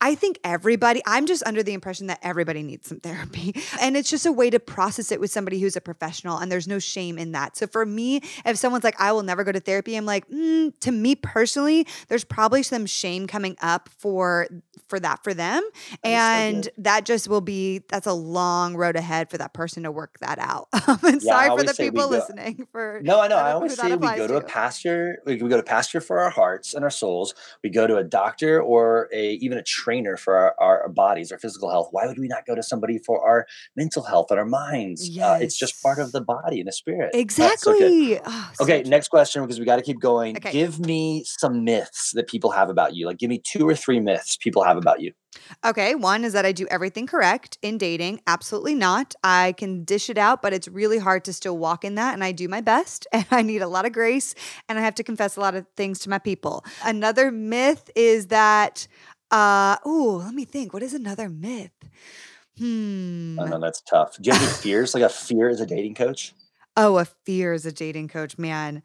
I think everybody, I'm just under the impression that everybody needs some therapy. And it's just a way to process it with somebody who's a professional, and there's no shame in that. So for me, if someone's like, I will never go to therapy, I'm like, mm, to me personally, there's probably some shame coming up for for that for them. So and good. that just will be that's a long road ahead for that person to work that out. and Yeah, sorry for the people go- listening for No, I know. I always say we go to a to. pastor. We we go to pastor for our hearts and our souls. We go to a doctor or a even a trainer for our, our bodies, our physical health. Why would we not go to somebody for our mental health and our minds? Uh, it's just part of the body and the spirit. So. Exactly. Oh, so Okay, true. next question because we got to keep going. Okay. Give me some myths that people have about you. Like, give me two or three myths people have about you. Okay, one is that I do everything correct in dating. Absolutely not. I can dish it out, but it's really hard to still walk in that. And I do my best and I need a lot of grace and I have to confess a lot of things to my people. Another myth is that, uh, oh, let me think. What is another myth? Hmm. I know that's tough. Do you have any fears? Like a fear as a dating coach? Oh, a fear as a dating coach, man.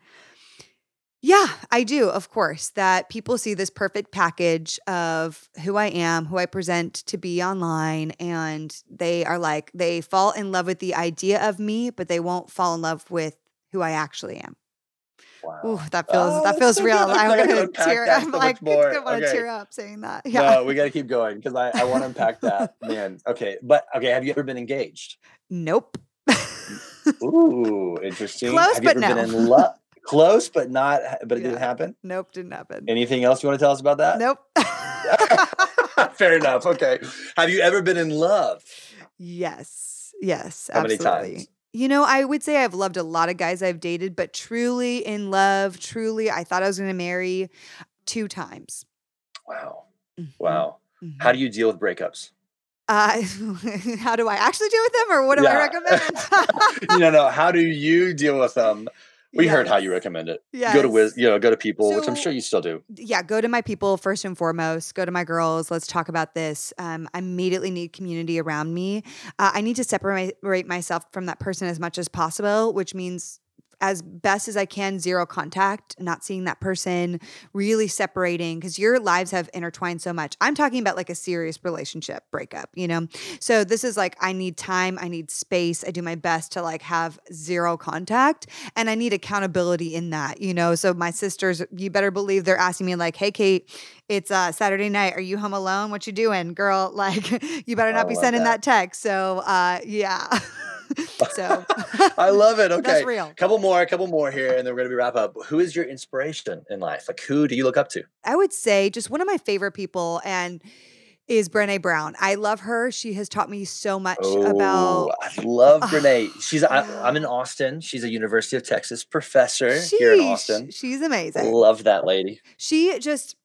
Yeah, I do, of course, that people see this perfect package of who I am, who I present to be online, and they are like, they fall in love with the idea of me, but they won't fall in love with who I actually am. Wow. Ooh, that feels Oh, that feels so real. I'm feel like I gonna tear. I'm so like, more. I want to Okay. tear up saying that. Yeah. No, we got to keep going because I, I want to unpack that, man. Okay, but okay, have you ever been engaged? Nope. Ooh, interesting. Close, have you but ever been in love? Close, but not. But it Yeah. didn't happen. nope, didn't happen. Anything else you want to tell us about that? Nope. Fair enough. Okay. Have you ever been in love? Yes. Yes. How many absolutely. You know, I would say I've loved a lot of guys I've dated, but truly in love, truly, I thought I was going to marry two times. Wow. Mhm, Wow. mhm. How do you deal with breakups? Uh, how do I actually deal with them, or what do I recommend? no, no. How do you deal with them? We heard how you recommend it. Yeah. Go to Wiz, you know, go to people, which I'm sure you still do. yeah, go to my people first and foremost. Go to my girls. Let's talk about this. Um, I immediately need community around me. Uh, I need to separate myself from that person as much as possible, which means as best as I can, zero contact, not seeing that person, really separating because your lives have intertwined so much. I'm talking about like a serious relationship breakup, you know? So this is like, I need time, I need space. I do my best to like have zero contact and I need accountability in that, you know? So my sisters, you better believe they're asking me, like, hey, Kait, it's uh, Saturday night. Are you home alone? What you doing, girl? Like, you better not be sending that. that text. So, uh, yeah. so I love it. Okay. That's real. Couple more, a couple more here, and then we're gonna be wrap up. Who is your inspiration in life? Like who do you look up to? I would say just one of my favorite people and is Brene Brown. I love her. She has taught me so much oh, about. I love Brene. She's. I, am in Austin. She's a University of Texas professor Sheesh, here in Austin. She's amazing. Love that lady. She just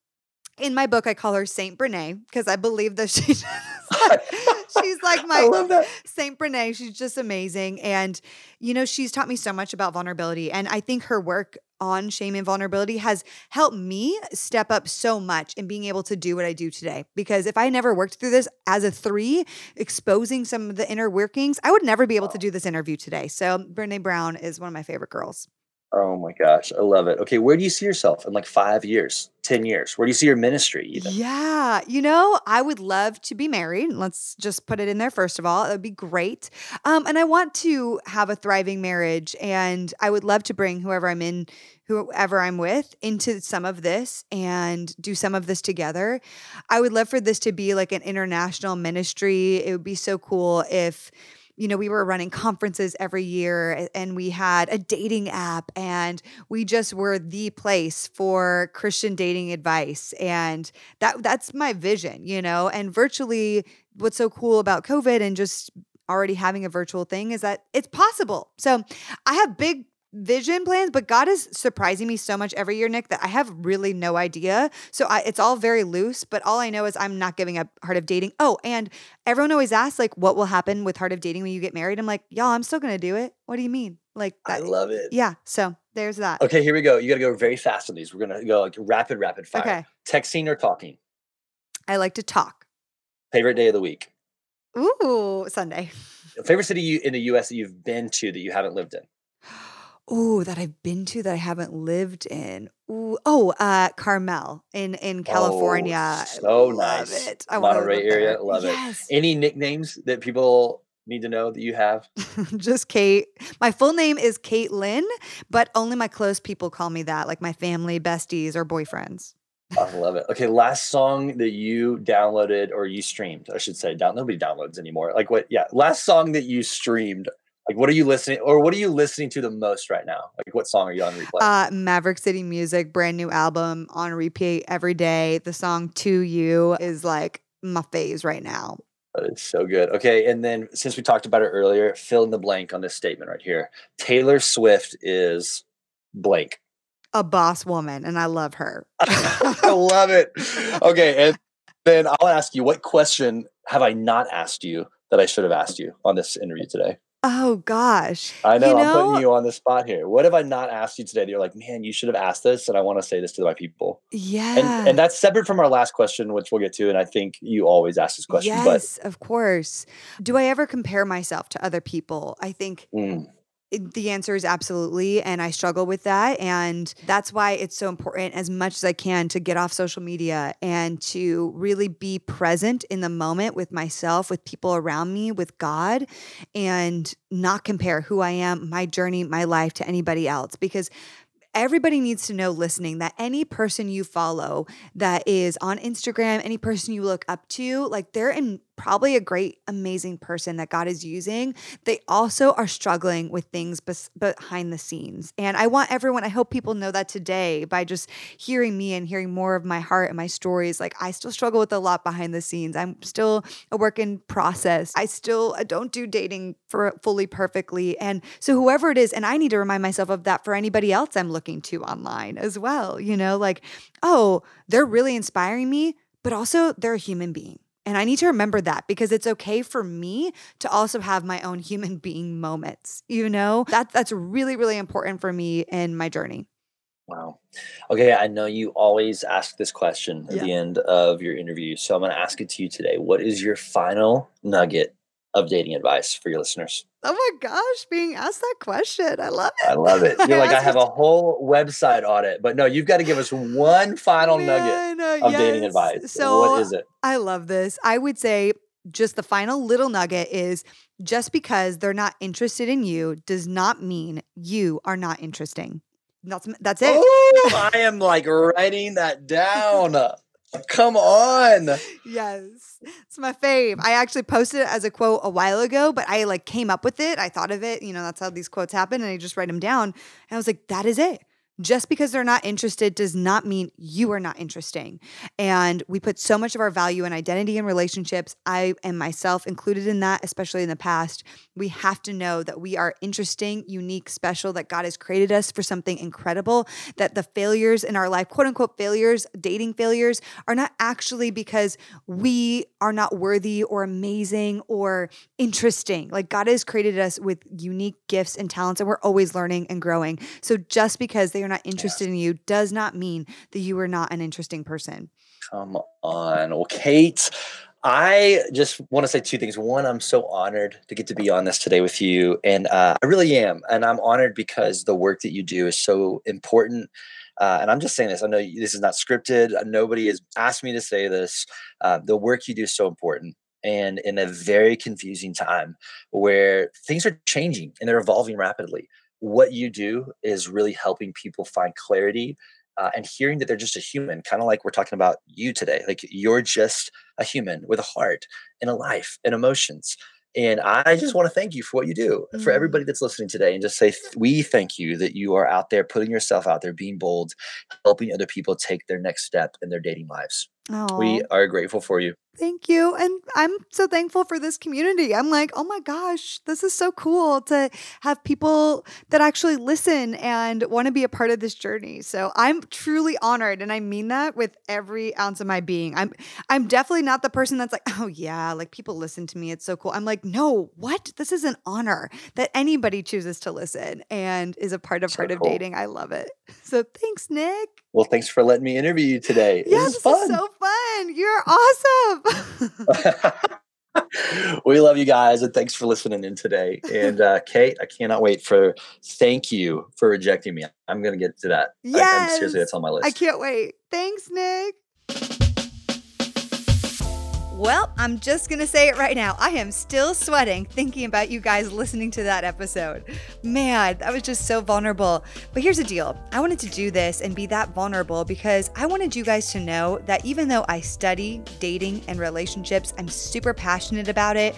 in my book, I call her Saint Brene because I believe that she she's like my Saint Brene. She's just amazing. And, you know, she's taught me so much about vulnerability. And I think her work on shame and vulnerability has helped me step up so much in being able to do what I do today. Because if I never worked through this as a three, exposing some of the inner workings, I would never be able to do this interview today. So Brene Brown is one of my favorite girls. Oh my gosh, I love it. Okay, where do you see yourself in like five years, 10 years? Where do you see your ministry even? Yeah, you know, I would love to be married. Let's just put it in there first of all. It would be great. Um, and I want to have a thriving marriage. And I would love to bring whoever I'm in, whoever I'm with, into some of this and do some of this together. I would love for this to be like an international ministry. It would be so cool if you know, we were running conferences every year and we had a dating app and we just were the place for Christian dating advice. And that that's my vision, you know, and virtually what's so cool about COVID and just already having a virtual thing is that it's possible. So I have big vision plans, but God is surprising me so much every year, Nick, that I have really no idea. So I, it's all very loose, but all I know is I'm not giving up Heart of Dating. Oh, and everyone always asks, like, what will happen with Heart of Dating when you get married? I'm like, y'all, I'm still going to do it. What do you mean? Like, that, I love it. Yeah. So there's that. Okay, here we go. You got to go very fast on these. We're going to go like rapid, rapid fire. Okay. Texting or talking? I like to talk. Favorite day of the week? Ooh, Sunday. Favorite city you, in the US that you've been to that you haven't lived in? Oh, that I've been to that I haven't lived in. Ooh, oh, uh, Carmel in in California. Oh, so nice. It. I Monterey area, there. love yes. it. Any nicknames that people need to know that you have? Just Kait. My full name is Caitlin, but only my close people call me that, like my family, besties, or boyfriends. I love it. Okay, last song that you downloaded or you streamed, I should say. Down nobody downloads anymore. Like what? Yeah, last song that you streamed like, what are you listening, or what are you listening to the most right now? Like, what song are you on replay? Uh, Maverick City Music, brand new album on repeat every day. The song "To You" is like my phase right now. That is so good. Okay, and then since we talked about it earlier, fill in the blank on this statement right here. Taylor Swift is blank. A boss woman, and I love her. I love it. Okay, and then I'll ask you, what question have I not asked you that I should have asked you on this interview today? Oh gosh. I know, you know, I'm putting you on the spot here. What have I not asked you today that you're like, man, you should have asked this and I want to say this to my people. Yeah. And and that's separate from our last question, which we'll get to. And I think you always ask this question. Yes, but, of course. Do I ever compare myself to other people? I think mm the answer is absolutely. And I struggle with that. And that's why it's so important, as much as I can, to get off social media and to really be present in the moment with myself, with people around me, with God, and not compare who I am, my journey, my life to anybody else. Because everybody needs to know listening that any person you follow that is on Instagram, any person you look up to, like they're in probably a great, amazing person that God is using, they also are struggling with things bes- behind the scenes. And I want everyone, I hope people know that today by just hearing me and hearing more of my heart and my stories. Like, I still struggle with a lot behind the scenes. I'm still a work in process. I still I don't do dating for fully perfectly. And so, whoever it is, and I need to remind myself of that for anybody else I'm looking to online as well, you know, like, oh, they're really inspiring me, but also they're a human being and I need to remember that because it's okay for me to also have my own human being moments. You know, that that's really really important for me in my journey. Wow. Okay, I know you always ask this question at yeah. the end of your interview, so I'm going to ask it to you today. What is your final nugget of dating advice for your listeners? Oh my gosh, being asked that question. I love it. I love it. You're like, I have a whole website on it, but no, you've got to give us one final Man, nugget uh, of yes. dating advice. So what is it? I love this. I would say just the final little nugget is just because they're not interested in you does not mean you are not interesting. That's that's it. Ooh, I am like writing that down. Come on. Yes. It's my fave. I actually posted it as a quote a while ago, but I like came up with it. I thought of it. You know, that's how these quotes happen. And I just write them down. And I was like, that is it just because they're not interested does not mean you are not interesting. And we put so much of our value and identity in relationships. I am myself included in that, especially in the past. We have to know that we are interesting, unique, special, that God has created us for something incredible, that the failures in our life, quote unquote failures, dating failures, are not actually because we are not worthy or amazing or interesting. Like God has created us with unique gifts and talents, and we're always learning and growing. So just because they are not interested in you does not mean that you are not an interesting person. Come on. Well, Kait, I just want to say two things. One, I'm so honored to get to be on this today with you. And uh, I really am. And I'm honored because the work that you do is so important. Uh, and I'm just saying this. I know this is not scripted. Nobody has asked me to say this. Uh, the work you do is so important. And in a very confusing time where things are changing and they're evolving rapidly what you do is really helping people find clarity uh, and hearing that they're just a human, kind of like we're talking about you today. Like you're just a human with a heart and a life and emotions. And I just want to thank you for what you do mm-hmm. for everybody that's listening today and just say, we thank you that you are out there putting yourself out there, being bold, helping other people take their next step in their dating lives. We are grateful for you. Thank you. And I'm so thankful for this community. I'm like, oh my gosh, this is so cool to have people that actually listen and want to be a part of this journey. So I'm truly honored. And I mean that with every ounce of my being. I'm I'm definitely not the person that's like, oh yeah, like people listen to me. It's so cool. I'm like, no, what? This is an honor that anybody chooses to listen and is a part of so Heart cool. of Dating. I love it. So thanks, Nick. Well, thanks for letting me interview you today. Yeah, this, this is so fun. You're awesome. we love you guys and thanks for listening in today. And uh, Kait, I cannot wait for thank you for rejecting me. I'm going to get to that. Yes. I, seriously, that's on my list. I can't wait. Thanks, Nick. Well, I'm just going to say it right now. I am still sweating thinking about you guys listening to that episode. Man, that was just so vulnerable. But here's the deal I wanted to do this and be that vulnerable because I wanted you guys to know that even though I study dating and relationships, I'm super passionate about it.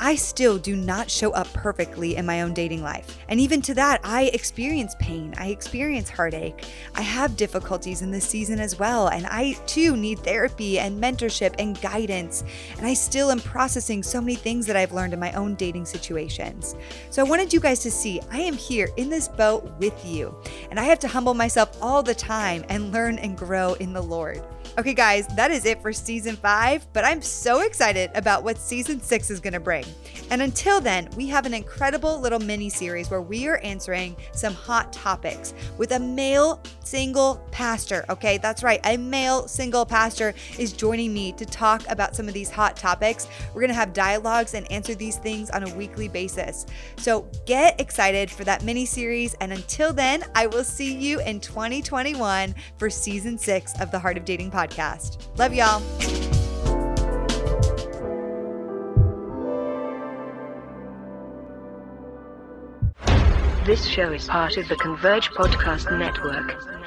I still do not show up perfectly in my own dating life. And even to that, I experience pain. I experience heartache. I have difficulties in this season as well. And I too need therapy and mentorship and guidance. And I still am processing so many things that I've learned in my own dating situations. So I wanted you guys to see I am here in this boat with you. And I have to humble myself all the time and learn and grow in the Lord. Okay, guys, that is it for season five, but I'm so excited about what season six is going to bring. And until then, we have an incredible little mini series where we are answering some hot topics with a male single pastor. Okay, that's right, a male single pastor is joining me to talk about some of these hot topics. We're going to have dialogues and answer these things on a weekly basis. So get excited for that mini series. And until then, I will see you in 2021 for season six of the Heart of Dating podcast podcast. Love y'all. This show is part of the Converge Podcast Network.